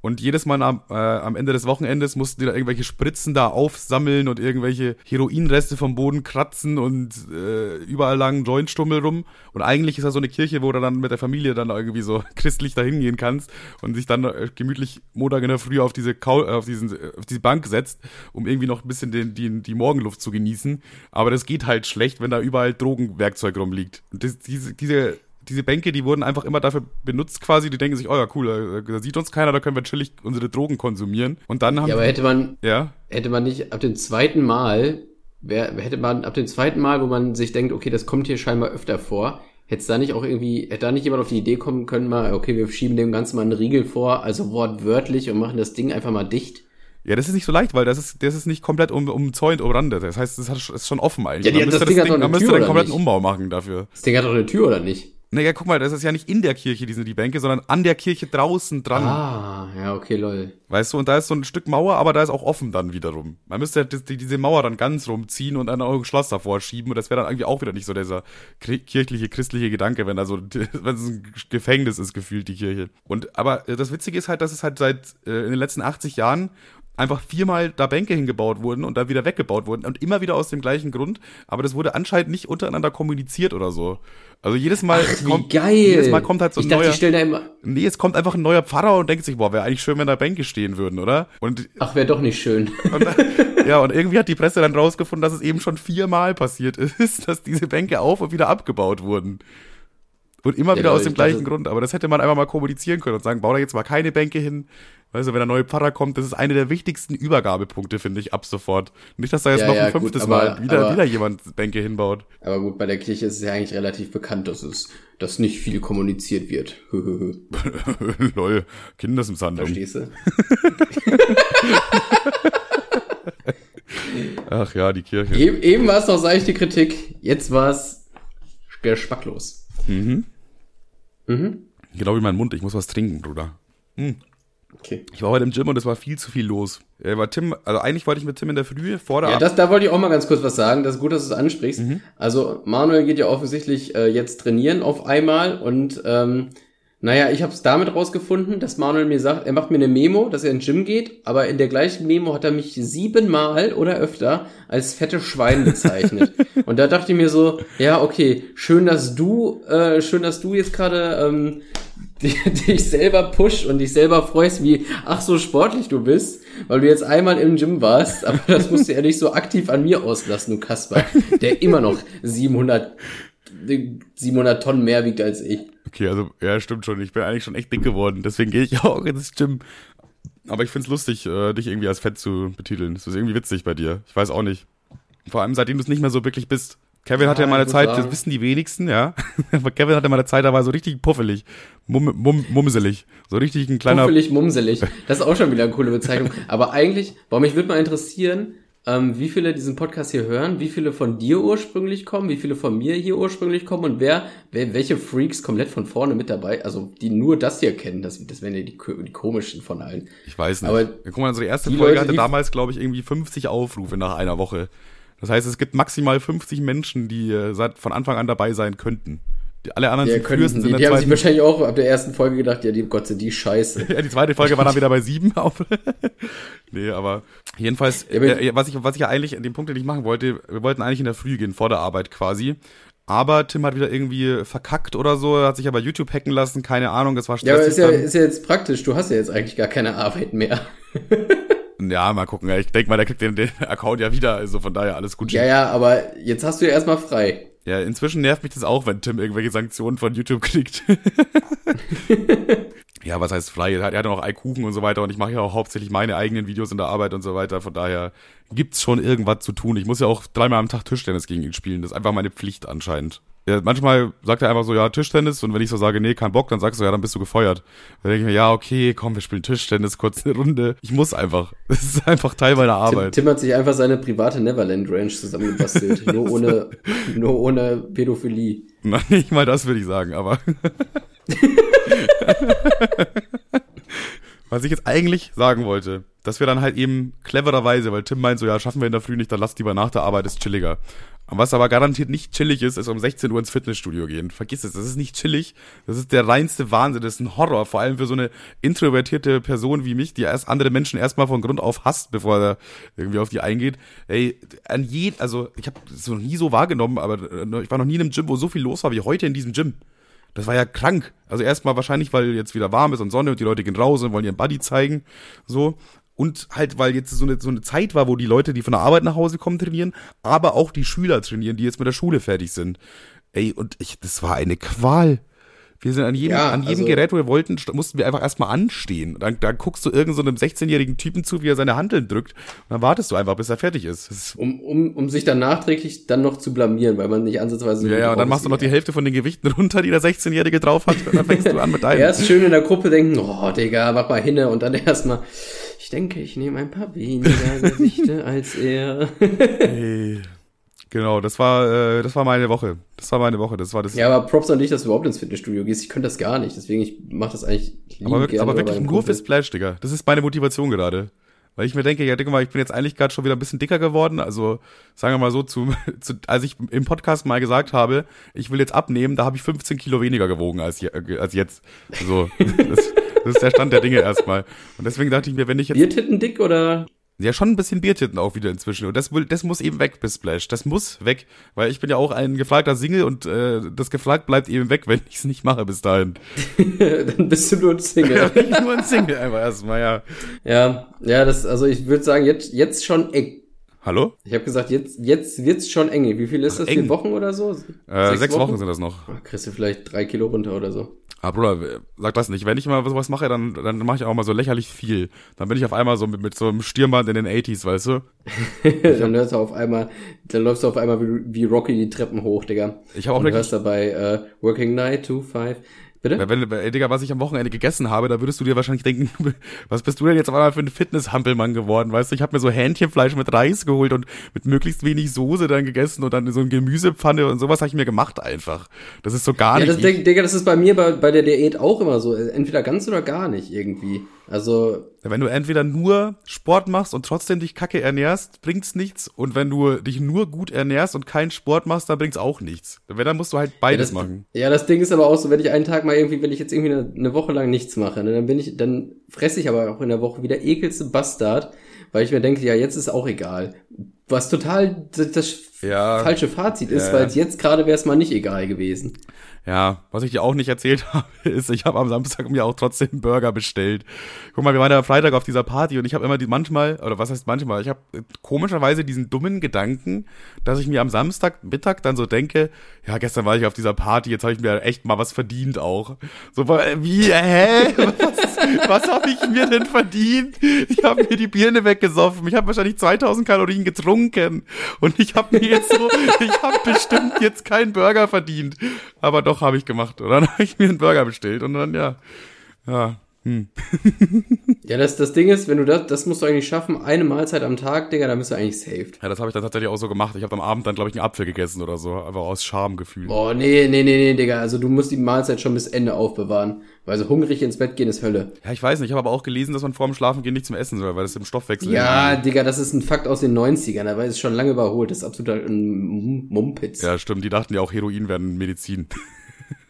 [SPEAKER 2] Und jedes Mal am, äh, am Ende des Wochenendes mussten die da irgendwelche Spritzen da aufsammeln und irgendwelche Heroinreste vom Boden kratzen und äh, überall lang Jointstummel rum. Und eigentlich ist das so eine Kirche, wo du dann mit der Familie dann irgendwie so christlich da hingehen kannst und sich dann äh, gemütlich Montag in der Früh auf diese, Kau äh, auf, diesen, äh, auf diese Bank setzt, um irgendwie noch ein bisschen den, die, die Morgenluft zu genießen. Aber das geht halt schlecht, wenn da überall Drogenwerkzeug rumliegt. Und das, diese, diese diese Bänke, die wurden einfach immer dafür benutzt quasi, die denken sich, oh ja, cool, da, da sieht uns keiner, da können wir chillig unsere Drogen konsumieren. Und dann haben
[SPEAKER 1] Ja, aber hätte man,
[SPEAKER 2] ja,
[SPEAKER 1] hätte man nicht ab dem zweiten Mal, wär, hätte man ab dem zweiten Mal, wo man sich denkt, okay, das kommt hier scheinbar öfter vor, hätte es da nicht auch irgendwie, hätte da nicht jemand auf die Idee kommen können, mal, okay, wir schieben dem Ganzen mal einen Riegel vor, also wortwörtlich und machen das Ding einfach mal dicht.
[SPEAKER 2] ja, das ist nicht so leicht, weil das ist, das ist nicht komplett um, umzäunt, umrandet. Das heißt, das hat, ist schon offen eigentlich.
[SPEAKER 1] Ja, die-
[SPEAKER 2] man
[SPEAKER 1] das
[SPEAKER 2] müsste
[SPEAKER 1] Ding hat doch eine
[SPEAKER 2] man müsste
[SPEAKER 1] Tür,
[SPEAKER 2] den kompletten? Umbau machen dafür.
[SPEAKER 1] Das Ding hat doch eine Tür, oder nicht?
[SPEAKER 2] Naja, guck mal, das ist ja nicht in der Kirche, die sind die Bänke, sondern an der Kirche draußen dran.
[SPEAKER 1] Ah, ja, okay, lol.
[SPEAKER 2] Weißt du, und da ist so ein Stück Mauer, aber da ist auch offen dann wiederum. Man müsste halt die, diese Mauer dann ganz rumziehen und dann auch ein Schloss davor schieben und das wäre dann irgendwie auch wieder nicht so dieser kirchliche, christliche Gedanke, wenn da so, wenn es ein Gefängnis ist, gefühlt die Kirche. Und, aber äh, das Witzige ist halt, dass es halt seit, äh, in den letzten 80 Jahren einfach viermal da Bänke hingebaut wurden und dann wieder weggebaut wurden und immer wieder aus dem gleichen Grund. Aber das wurde anscheinend nicht untereinander kommuniziert oder so. Also jedes Mal
[SPEAKER 1] Ach, wie
[SPEAKER 2] kommt,
[SPEAKER 1] geil.
[SPEAKER 2] jedes Mal kommt halt so ein
[SPEAKER 1] ich dachte,
[SPEAKER 2] neuer.
[SPEAKER 1] die stellen da immer.
[SPEAKER 2] Nee, es kommt einfach ein neuer Pfarrer und denkt sich, boah, wäre eigentlich schön, wenn da Bänke stehen würden, oder? Und,
[SPEAKER 1] Ach, wäre doch nicht schön.
[SPEAKER 2] und ja, und irgendwie hat die Presse dann rausgefunden, dass es eben schon viermal passiert ist, dass diese Bänke auf und wieder abgebaut wurden. Und immer
[SPEAKER 1] Ja,
[SPEAKER 2] wieder aus dem
[SPEAKER 1] dachte-
[SPEAKER 2] gleichen Grund. Aber das hätte man einfach mal kommunizieren können und sagen, bau da jetzt mal keine Bänke hin. Weißt du, wenn der neue Pfarrer kommt, das ist eine der wichtigsten Übergabepunkte, finde ich, ab sofort. Nicht, dass da jetzt
[SPEAKER 1] Ja,
[SPEAKER 2] noch
[SPEAKER 1] ja,
[SPEAKER 2] ein
[SPEAKER 1] gut,
[SPEAKER 2] fünftes
[SPEAKER 1] aber-
[SPEAKER 2] Mal wieder,
[SPEAKER 1] aber-
[SPEAKER 2] wieder jemand Bänke hinbaut.
[SPEAKER 1] Aber gut, bei der Kirche ist es ja eigentlich relativ bekannt, dass es, dass nicht viel kommuniziert wird.
[SPEAKER 2] Lol, Kindesmisshandlung.
[SPEAKER 1] Verstehst du?
[SPEAKER 2] Ach ja, die Kirche.
[SPEAKER 1] Eben, eben war es noch seichte Kritik, jetzt war es geschmacklos.
[SPEAKER 2] Mhm.
[SPEAKER 1] Mhm.
[SPEAKER 2] Genau wie mein Mund, ich muss was trinken, Bruder.
[SPEAKER 1] Okay.
[SPEAKER 2] Ich war heute im Gym und es war viel zu viel los. Äh, war Tim, also eigentlich wollte ich mit Tim in der Früh vor der
[SPEAKER 1] Ja, das, da wollte ich auch mal ganz kurz was sagen. Das ist gut, dass du es ansprichst.
[SPEAKER 2] Mhm.
[SPEAKER 1] Also Manuel geht ja offensichtlich äh, jetzt trainieren auf einmal und ähm, naja, ich habe es damit rausgefunden, dass Manuel mir sagt, er macht mir eine Memo, dass er ins Gym geht, aber in der gleichen Memo hat er mich siebenmal oder öfter als fette Schwein bezeichnet. und da dachte ich mir so, ja, okay, schön, dass du, äh, schön, dass du jetzt gerade ähm, dich selber pusht und dich selber freust, wie ach so sportlich du bist, weil du jetzt einmal im Gym warst, aber das musst du ja nicht so aktiv an mir auslassen, du Kasper, der immer noch 700 700 Tonnen mehr wiegt als ich.
[SPEAKER 2] Okay, also, ja, stimmt schon. Ich bin eigentlich schon echt dick geworden. Deswegen gehe ich auch ins Gym. Aber ich find's lustig, äh, dich irgendwie als fett zu betiteln. Das ist irgendwie witzig bei dir. Ich weiß auch nicht. Vor allem, seitdem du es nicht mehr so wirklich bist. Kevin hatte ja mal eine Zeit,
[SPEAKER 1] sagen-
[SPEAKER 2] das wissen die wenigsten, ja. Kevin hatte mal eine Zeit, da war so richtig puffelig. Mum, mum, mumselig. So richtig ein kleiner.
[SPEAKER 1] Puffelig, mumselig. Das ist auch schon wieder eine coole Bezeichnung. Aber eigentlich, warum mich würde mal interessieren, ähm, wie viele diesen Podcast hier hören, wie viele von dir ursprünglich kommen, wie viele von mir hier ursprünglich kommen und wer, wer welche Freaks komplett von vorne mit dabei, also die nur das hier kennen, das, das wären ja die, die komischen von allen.
[SPEAKER 2] Ich weiß nicht.
[SPEAKER 1] Aber
[SPEAKER 2] Guck mal, unsere erste Folge
[SPEAKER 1] Leute,
[SPEAKER 2] hatte damals, glaube ich, irgendwie 50 Aufrufe nach einer Woche. Das heißt, es gibt maximal 50 Menschen, die äh, seit, von Anfang an dabei sein könnten. Die, alle anderen
[SPEAKER 1] Ja,
[SPEAKER 2] sind
[SPEAKER 1] können,
[SPEAKER 2] frühestens
[SPEAKER 1] die,
[SPEAKER 2] in
[SPEAKER 1] die
[SPEAKER 2] der
[SPEAKER 1] haben sich
[SPEAKER 2] zweiten.
[SPEAKER 1] wahrscheinlich auch ab der ersten Folge gedacht, ja, die Gott sei die Scheiße.
[SPEAKER 2] Ja, die zweite Folge war dann wieder bei sieben auf. nee, aber jedenfalls,
[SPEAKER 1] Ja, aber-
[SPEAKER 2] äh, was, ich, was ich ja eigentlich, den Punkt, den ich machen wollte, wir wollten eigentlich in der Früh gehen, vor der Arbeit quasi. Aber Tim hat wieder irgendwie verkackt oder so, hat sich aber YouTube hacken lassen, keine Ahnung, das war
[SPEAKER 1] Ja, aber
[SPEAKER 2] stressig.
[SPEAKER 1] ist ja, ist ja jetzt praktisch, du hast ja jetzt eigentlich gar keine Arbeit mehr.
[SPEAKER 2] Ja, mal gucken. Ich denke mal, der kriegt den, den Account ja wieder, also von daher alles gut.
[SPEAKER 1] Ja, ja, aber jetzt hast du ja erstmal frei.
[SPEAKER 2] Ja, inzwischen nervt mich das auch, wenn Tim irgendwelche Sanktionen von YouTube kriegt. ja, was heißt frei? Er hat ja noch Eikuchen und so weiter und ich mache ja auch hauptsächlich meine eigenen Videos in der Arbeit und so weiter. Von daher gibt's schon irgendwas zu tun. Ich muss ja auch dreimal am Tag Tischtennis gegen ihn spielen. Das ist einfach meine Pflicht anscheinend. Ja, manchmal sagt er einfach so, ja, Tischtennis und wenn ich so sage, nee, kein Bock, dann sagst du, ja, dann bist du gefeuert. Dann denke ich mir, ja, okay, komm, wir spielen Tischtennis, kurz eine Runde. Ich muss einfach. Das ist einfach Teil meiner
[SPEAKER 1] Tim,
[SPEAKER 2] Arbeit.
[SPEAKER 1] Tim hat sich einfach seine private Neverland Ranch zusammengebastelt. nur ohne, nur ohne Pädophilie.
[SPEAKER 2] Na, nicht mal das würde ich sagen, aber. Was ich jetzt eigentlich sagen wollte, dass wir dann halt eben clevererweise, weil Tim meint so, ja, schaffen wir in der Früh nicht, dann lass lieber nach der Arbeit, ist chilliger. Und was aber garantiert nicht chillig ist, ist um 16 Uhr ins Fitnessstudio gehen. Vergiss es, das ist nicht chillig. Das ist der reinste Wahnsinn, das ist ein Horror. Vor allem für so eine introvertierte Person wie mich, die erst andere Menschen erstmal von Grund auf hasst, bevor er irgendwie auf die eingeht. Ey, an je, also ich habe es noch nie so wahrgenommen, aber äh, ich war noch nie in einem Gym, wo so viel los war wie heute in diesem Gym. Das war ja krank. Also erstmal wahrscheinlich, weil jetzt wieder warm ist und Sonne und die Leute gehen raus und wollen ihren Buddy zeigen. So. Und halt, weil jetzt so eine, so eine Zeit war, wo die Leute, die von der Arbeit nach Hause kommen, trainieren, aber auch die Schüler trainieren, die jetzt mit der Schule fertig sind. Ey, und ich, das war eine Qual. Wir sind an jedem,
[SPEAKER 1] Ja,
[SPEAKER 2] an jedem
[SPEAKER 1] also-
[SPEAKER 2] Gerät, wo wir wollten, st- mussten wir einfach erstmal anstehen. Dann, dann guckst du irgendeinem so einem 16-jährigen Typen zu, wie er seine Handeln drückt. Und dann wartest du einfach, bis er fertig ist. Ist
[SPEAKER 1] Um, um, um sich dann nachträglich dann noch zu blamieren, weil man nicht ansatzweise
[SPEAKER 2] ja, ja, und dann machst du noch die Hälfte von den Gewichten runter, die der 16-Jährige drauf hat. Und dann fängst du an mit
[SPEAKER 1] er.
[SPEAKER 2] deinem.
[SPEAKER 1] Erst schön in der Gruppe denken, oh Digga, mach mal hinne und dann erstmal, ich denke, ich nehme ein paar weniger Gewichte als er.
[SPEAKER 2] Hey. Genau, das war, äh, das war meine Woche. Das war meine Woche. Das war das.
[SPEAKER 1] ja, aber Props an dich, dass du überhaupt ins Fitnessstudio gehst. Ich könnte das gar nicht, deswegen ich mache das eigentlich
[SPEAKER 2] aber wirklich, aber wirklich nur fürs Splash, Digga. Das ist meine Motivation gerade. Weil ich mir denke, ja, denke mal, ich bin jetzt eigentlich gerade schon wieder ein bisschen dicker geworden. Also sagen wir mal so, zu, zu, als ich im Podcast mal gesagt habe, ich will jetzt abnehmen, da habe ich 15 Kilo weniger gewogen als, als jetzt. So, das, das ist der Stand der Dinge erstmal. Und deswegen dachte ich mir, wenn ich jetzt.
[SPEAKER 1] Biertitten dick oder?
[SPEAKER 2] Ja, schon ein bisschen Biertitten auch wieder inzwischen. Und das, das muss eben weg bis Splash. Das muss weg. Weil ich bin ja auch ein gefragter Single und äh, das gefragt bleibt eben weg, wenn ich es nicht mache bis dahin.
[SPEAKER 1] Dann bist du nur ein Single.
[SPEAKER 2] Ja, nur ein Single einfach erstmal, ja.
[SPEAKER 1] Ja, ja, das, also ich würde sagen, jetzt, jetzt schon eng.
[SPEAKER 2] Hallo?
[SPEAKER 1] Ich habe gesagt, jetzt, jetzt wird's schon eng. Wie viel ist das?
[SPEAKER 2] eng.
[SPEAKER 1] Vier Wochen oder so?
[SPEAKER 2] Äh, sechs Wochen? sind das noch.
[SPEAKER 1] Ah, Kriegst du vielleicht drei Kilo runter oder so.
[SPEAKER 2] Ah, Bruder, sag das nicht. Wenn ich mal sowas mache, dann, dann mache ich auch mal so lächerlich viel. Dann bin ich auf einmal so mit, mit so einem Stirnband in den 80s, weißt du?
[SPEAKER 1] dann hörst du auf einmal, dann läufst du auf einmal wie, wie Rocky die Treppen hoch, Digga.
[SPEAKER 2] Ich habe auch
[SPEAKER 1] Und hörst dabei äh, Working Night, 2, 5. Bitte?
[SPEAKER 2] Wenn, ey, Digga, was ich am Wochenende gegessen habe, da würdest du dir wahrscheinlich denken, was bist du denn jetzt auf einmal für ein Fitnesshampelmann geworden, weißt du? Ich habe mir so Hähnchenfleisch mit Reis geholt und mit möglichst wenig Soße dann gegessen und dann so eine Gemüsepfanne und sowas habe ich mir gemacht einfach. Das ist so gar
[SPEAKER 1] Ja,
[SPEAKER 2] nicht.
[SPEAKER 1] das, Digga, das ist bei mir bei, bei der Diät auch immer so. Entweder ganz oder gar nicht irgendwie. Also,
[SPEAKER 2] Wenn du entweder nur Sport machst und trotzdem dich kacke ernährst, bringt's nichts. Und wenn du dich nur gut ernährst und keinen Sport machst, dann bringt's auch nichts. Wenn, dann musst du halt beides
[SPEAKER 1] das,
[SPEAKER 2] machen.
[SPEAKER 1] Ja, das Ding ist aber auch so, wenn ich einen Tag mal irgendwie, wenn ich jetzt irgendwie eine, eine Woche lang nichts mache, ne, dann bin ich, dann fresse ich aber auch in der Woche wieder ekelste Bastard, weil ich mir denke, ja, jetzt ist auch egal. Was total das, das
[SPEAKER 2] Ja.
[SPEAKER 1] falsche Fazit ist,
[SPEAKER 2] Ja.
[SPEAKER 1] weil jetzt gerade wäre es mal nicht egal gewesen.
[SPEAKER 2] Ja, was ich dir auch nicht erzählt habe, ist, ich habe am Samstag mir auch trotzdem Burger bestellt. Guck mal, wir waren ja am Freitag auf dieser Party und ich habe immer die manchmal, oder was heißt manchmal, ich habe komischerweise diesen dummen Gedanken, dass ich mir am Samstagmittag dann so denke, ja, gestern war ich auf dieser Party, jetzt habe ich mir echt mal was verdient auch. So, wie, hä? Was, was habe ich mir denn verdient? Ich habe mir die Birne weggesoffen, ich habe wahrscheinlich 2000 Kalorien getrunken und ich habe mir jetzt so, ich habe bestimmt jetzt keinen Burger verdient. Aber doch habe ich gemacht. Und dann habe ich mir einen Burger bestellt und dann, ja, ja, hm.
[SPEAKER 1] Ja, das, das Ding ist, wenn du das, das musst du eigentlich schaffen, eine Mahlzeit am Tag, Digga, dann bist du eigentlich saved.
[SPEAKER 2] Ja, das habe ich dann tatsächlich auch so gemacht. Ich habe am Abend dann, glaube ich, einen Apfel gegessen oder so, einfach aus Schamgefühl.
[SPEAKER 1] Boah, nee, nee, nee, nee, Digga, also du musst die Mahlzeit schon bis Ende aufbewahren, weil so hungrig ins Bett gehen ist Hölle.
[SPEAKER 2] Ja, ich weiß nicht, ich habe aber auch gelesen, dass man vor dem Schlafengehen nichts mehr essen soll, weil das im Stoffwechsel
[SPEAKER 1] Ja,
[SPEAKER 2] irgendwie-
[SPEAKER 1] Digga, das ist ein Fakt aus den 90ern, aber ist schon lange überholt, das ist absolut ein Mumpitz.
[SPEAKER 2] Ja, stimmt, die dachten ja auch, Heroin wären Medizin.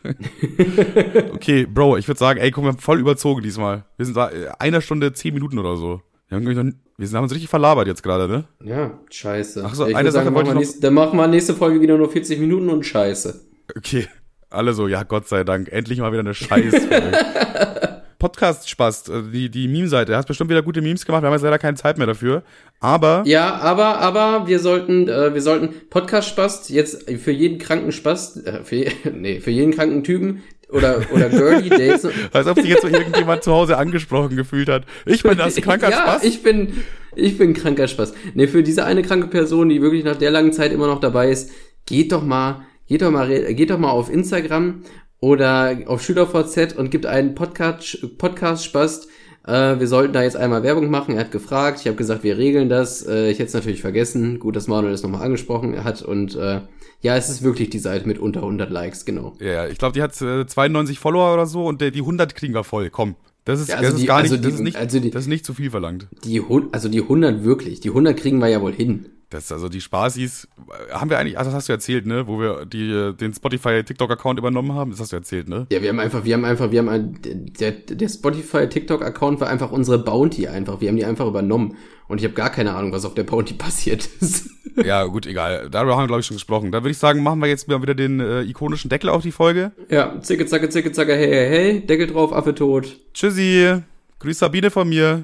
[SPEAKER 2] okay, Bro, ich würde sagen, ey, komm, wir haben voll überzogen diesmal. Wir sind da äh, einer Stunde zehn Minuten oder so. Wir haben, noch, wir haben uns richtig verlabert jetzt gerade, ne?
[SPEAKER 1] Ja, scheiße.
[SPEAKER 2] Ach so,
[SPEAKER 1] ich
[SPEAKER 2] eine Sache
[SPEAKER 1] dann,
[SPEAKER 2] wollte
[SPEAKER 1] machen wir
[SPEAKER 2] ich noch-
[SPEAKER 1] nächste, dann machen wir nächste Folge wieder nur 40 Minuten und scheiße.
[SPEAKER 2] Okay, alle so, ja, Gott sei Dank, endlich mal wieder eine Scheiß. Podcast Spaß, äh, die, die Meme-Seite. Du hast bestimmt wieder gute Memes gemacht, wir haben jetzt leider keine Zeit mehr dafür. Aber,
[SPEAKER 1] Ja, aber, aber wir sollten, äh, wir sollten Podcast-Spast jetzt für jeden kranken Spast, äh, für, nee, für jeden kranken Typen oder, oder der jetzt,
[SPEAKER 2] als ob sich jetzt so irgendjemand zu Hause angesprochen gefühlt hat. Ich bin das kranker
[SPEAKER 1] ja,
[SPEAKER 2] Spaß.
[SPEAKER 1] ich bin, ich bin kranker Spaß. Nee, für diese eine kranke Person, die wirklich nach der langen Zeit immer noch dabei ist, geht doch mal, geht doch mal, geht doch mal auf Instagram oder auf SchülerVZ und gibt einen Podcast, Podcast Spaß. Äh, wir sollten da jetzt einmal Werbung machen. Er hat gefragt, ich habe gesagt, wir regeln das. Äh, ich hätte es natürlich vergessen. Gut, dass Manuel das nochmal angesprochen hat und äh, ja, es ist wirklich die Seite mit unter 100 Likes, genau.
[SPEAKER 2] Ja, ich glaube, die hat äh, 92 Follower oder so und der, die 100 kriegen wir voll. Komm. Das ist,
[SPEAKER 1] Ja, also
[SPEAKER 2] das ist
[SPEAKER 1] die-
[SPEAKER 2] gar
[SPEAKER 1] also
[SPEAKER 2] nicht, das
[SPEAKER 1] die-
[SPEAKER 2] ist nicht,
[SPEAKER 1] also die-
[SPEAKER 2] das ist nicht zu viel verlangt.
[SPEAKER 1] Die, also die 100 wirklich, die 100 kriegen wir ja wohl hin.
[SPEAKER 2] Das, also die Spaßis, äh, haben wir eigentlich, also das hast du erzählt, ne, wo wir die, den Spotify TikTok-Account übernommen haben, das hast du erzählt, ne?
[SPEAKER 1] Ja, wir haben einfach, wir haben einfach, wir haben ein, der, der Spotify TikTok Account war einfach unsere Bounty einfach. Wir haben die einfach übernommen und ich habe gar keine Ahnung, was auf der Bounty passiert ist.
[SPEAKER 2] Ja, gut, egal. Darüber haben wir, glaube ich, schon gesprochen. Da würde ich sagen, machen wir jetzt mal wieder den äh, ikonischen Deckel auf die Folge.
[SPEAKER 1] ja, zicke zacke zicke zacke hey hey hey, Deckel drauf, Affe tot.
[SPEAKER 2] Tschüssi. Grüß Sabine von mir.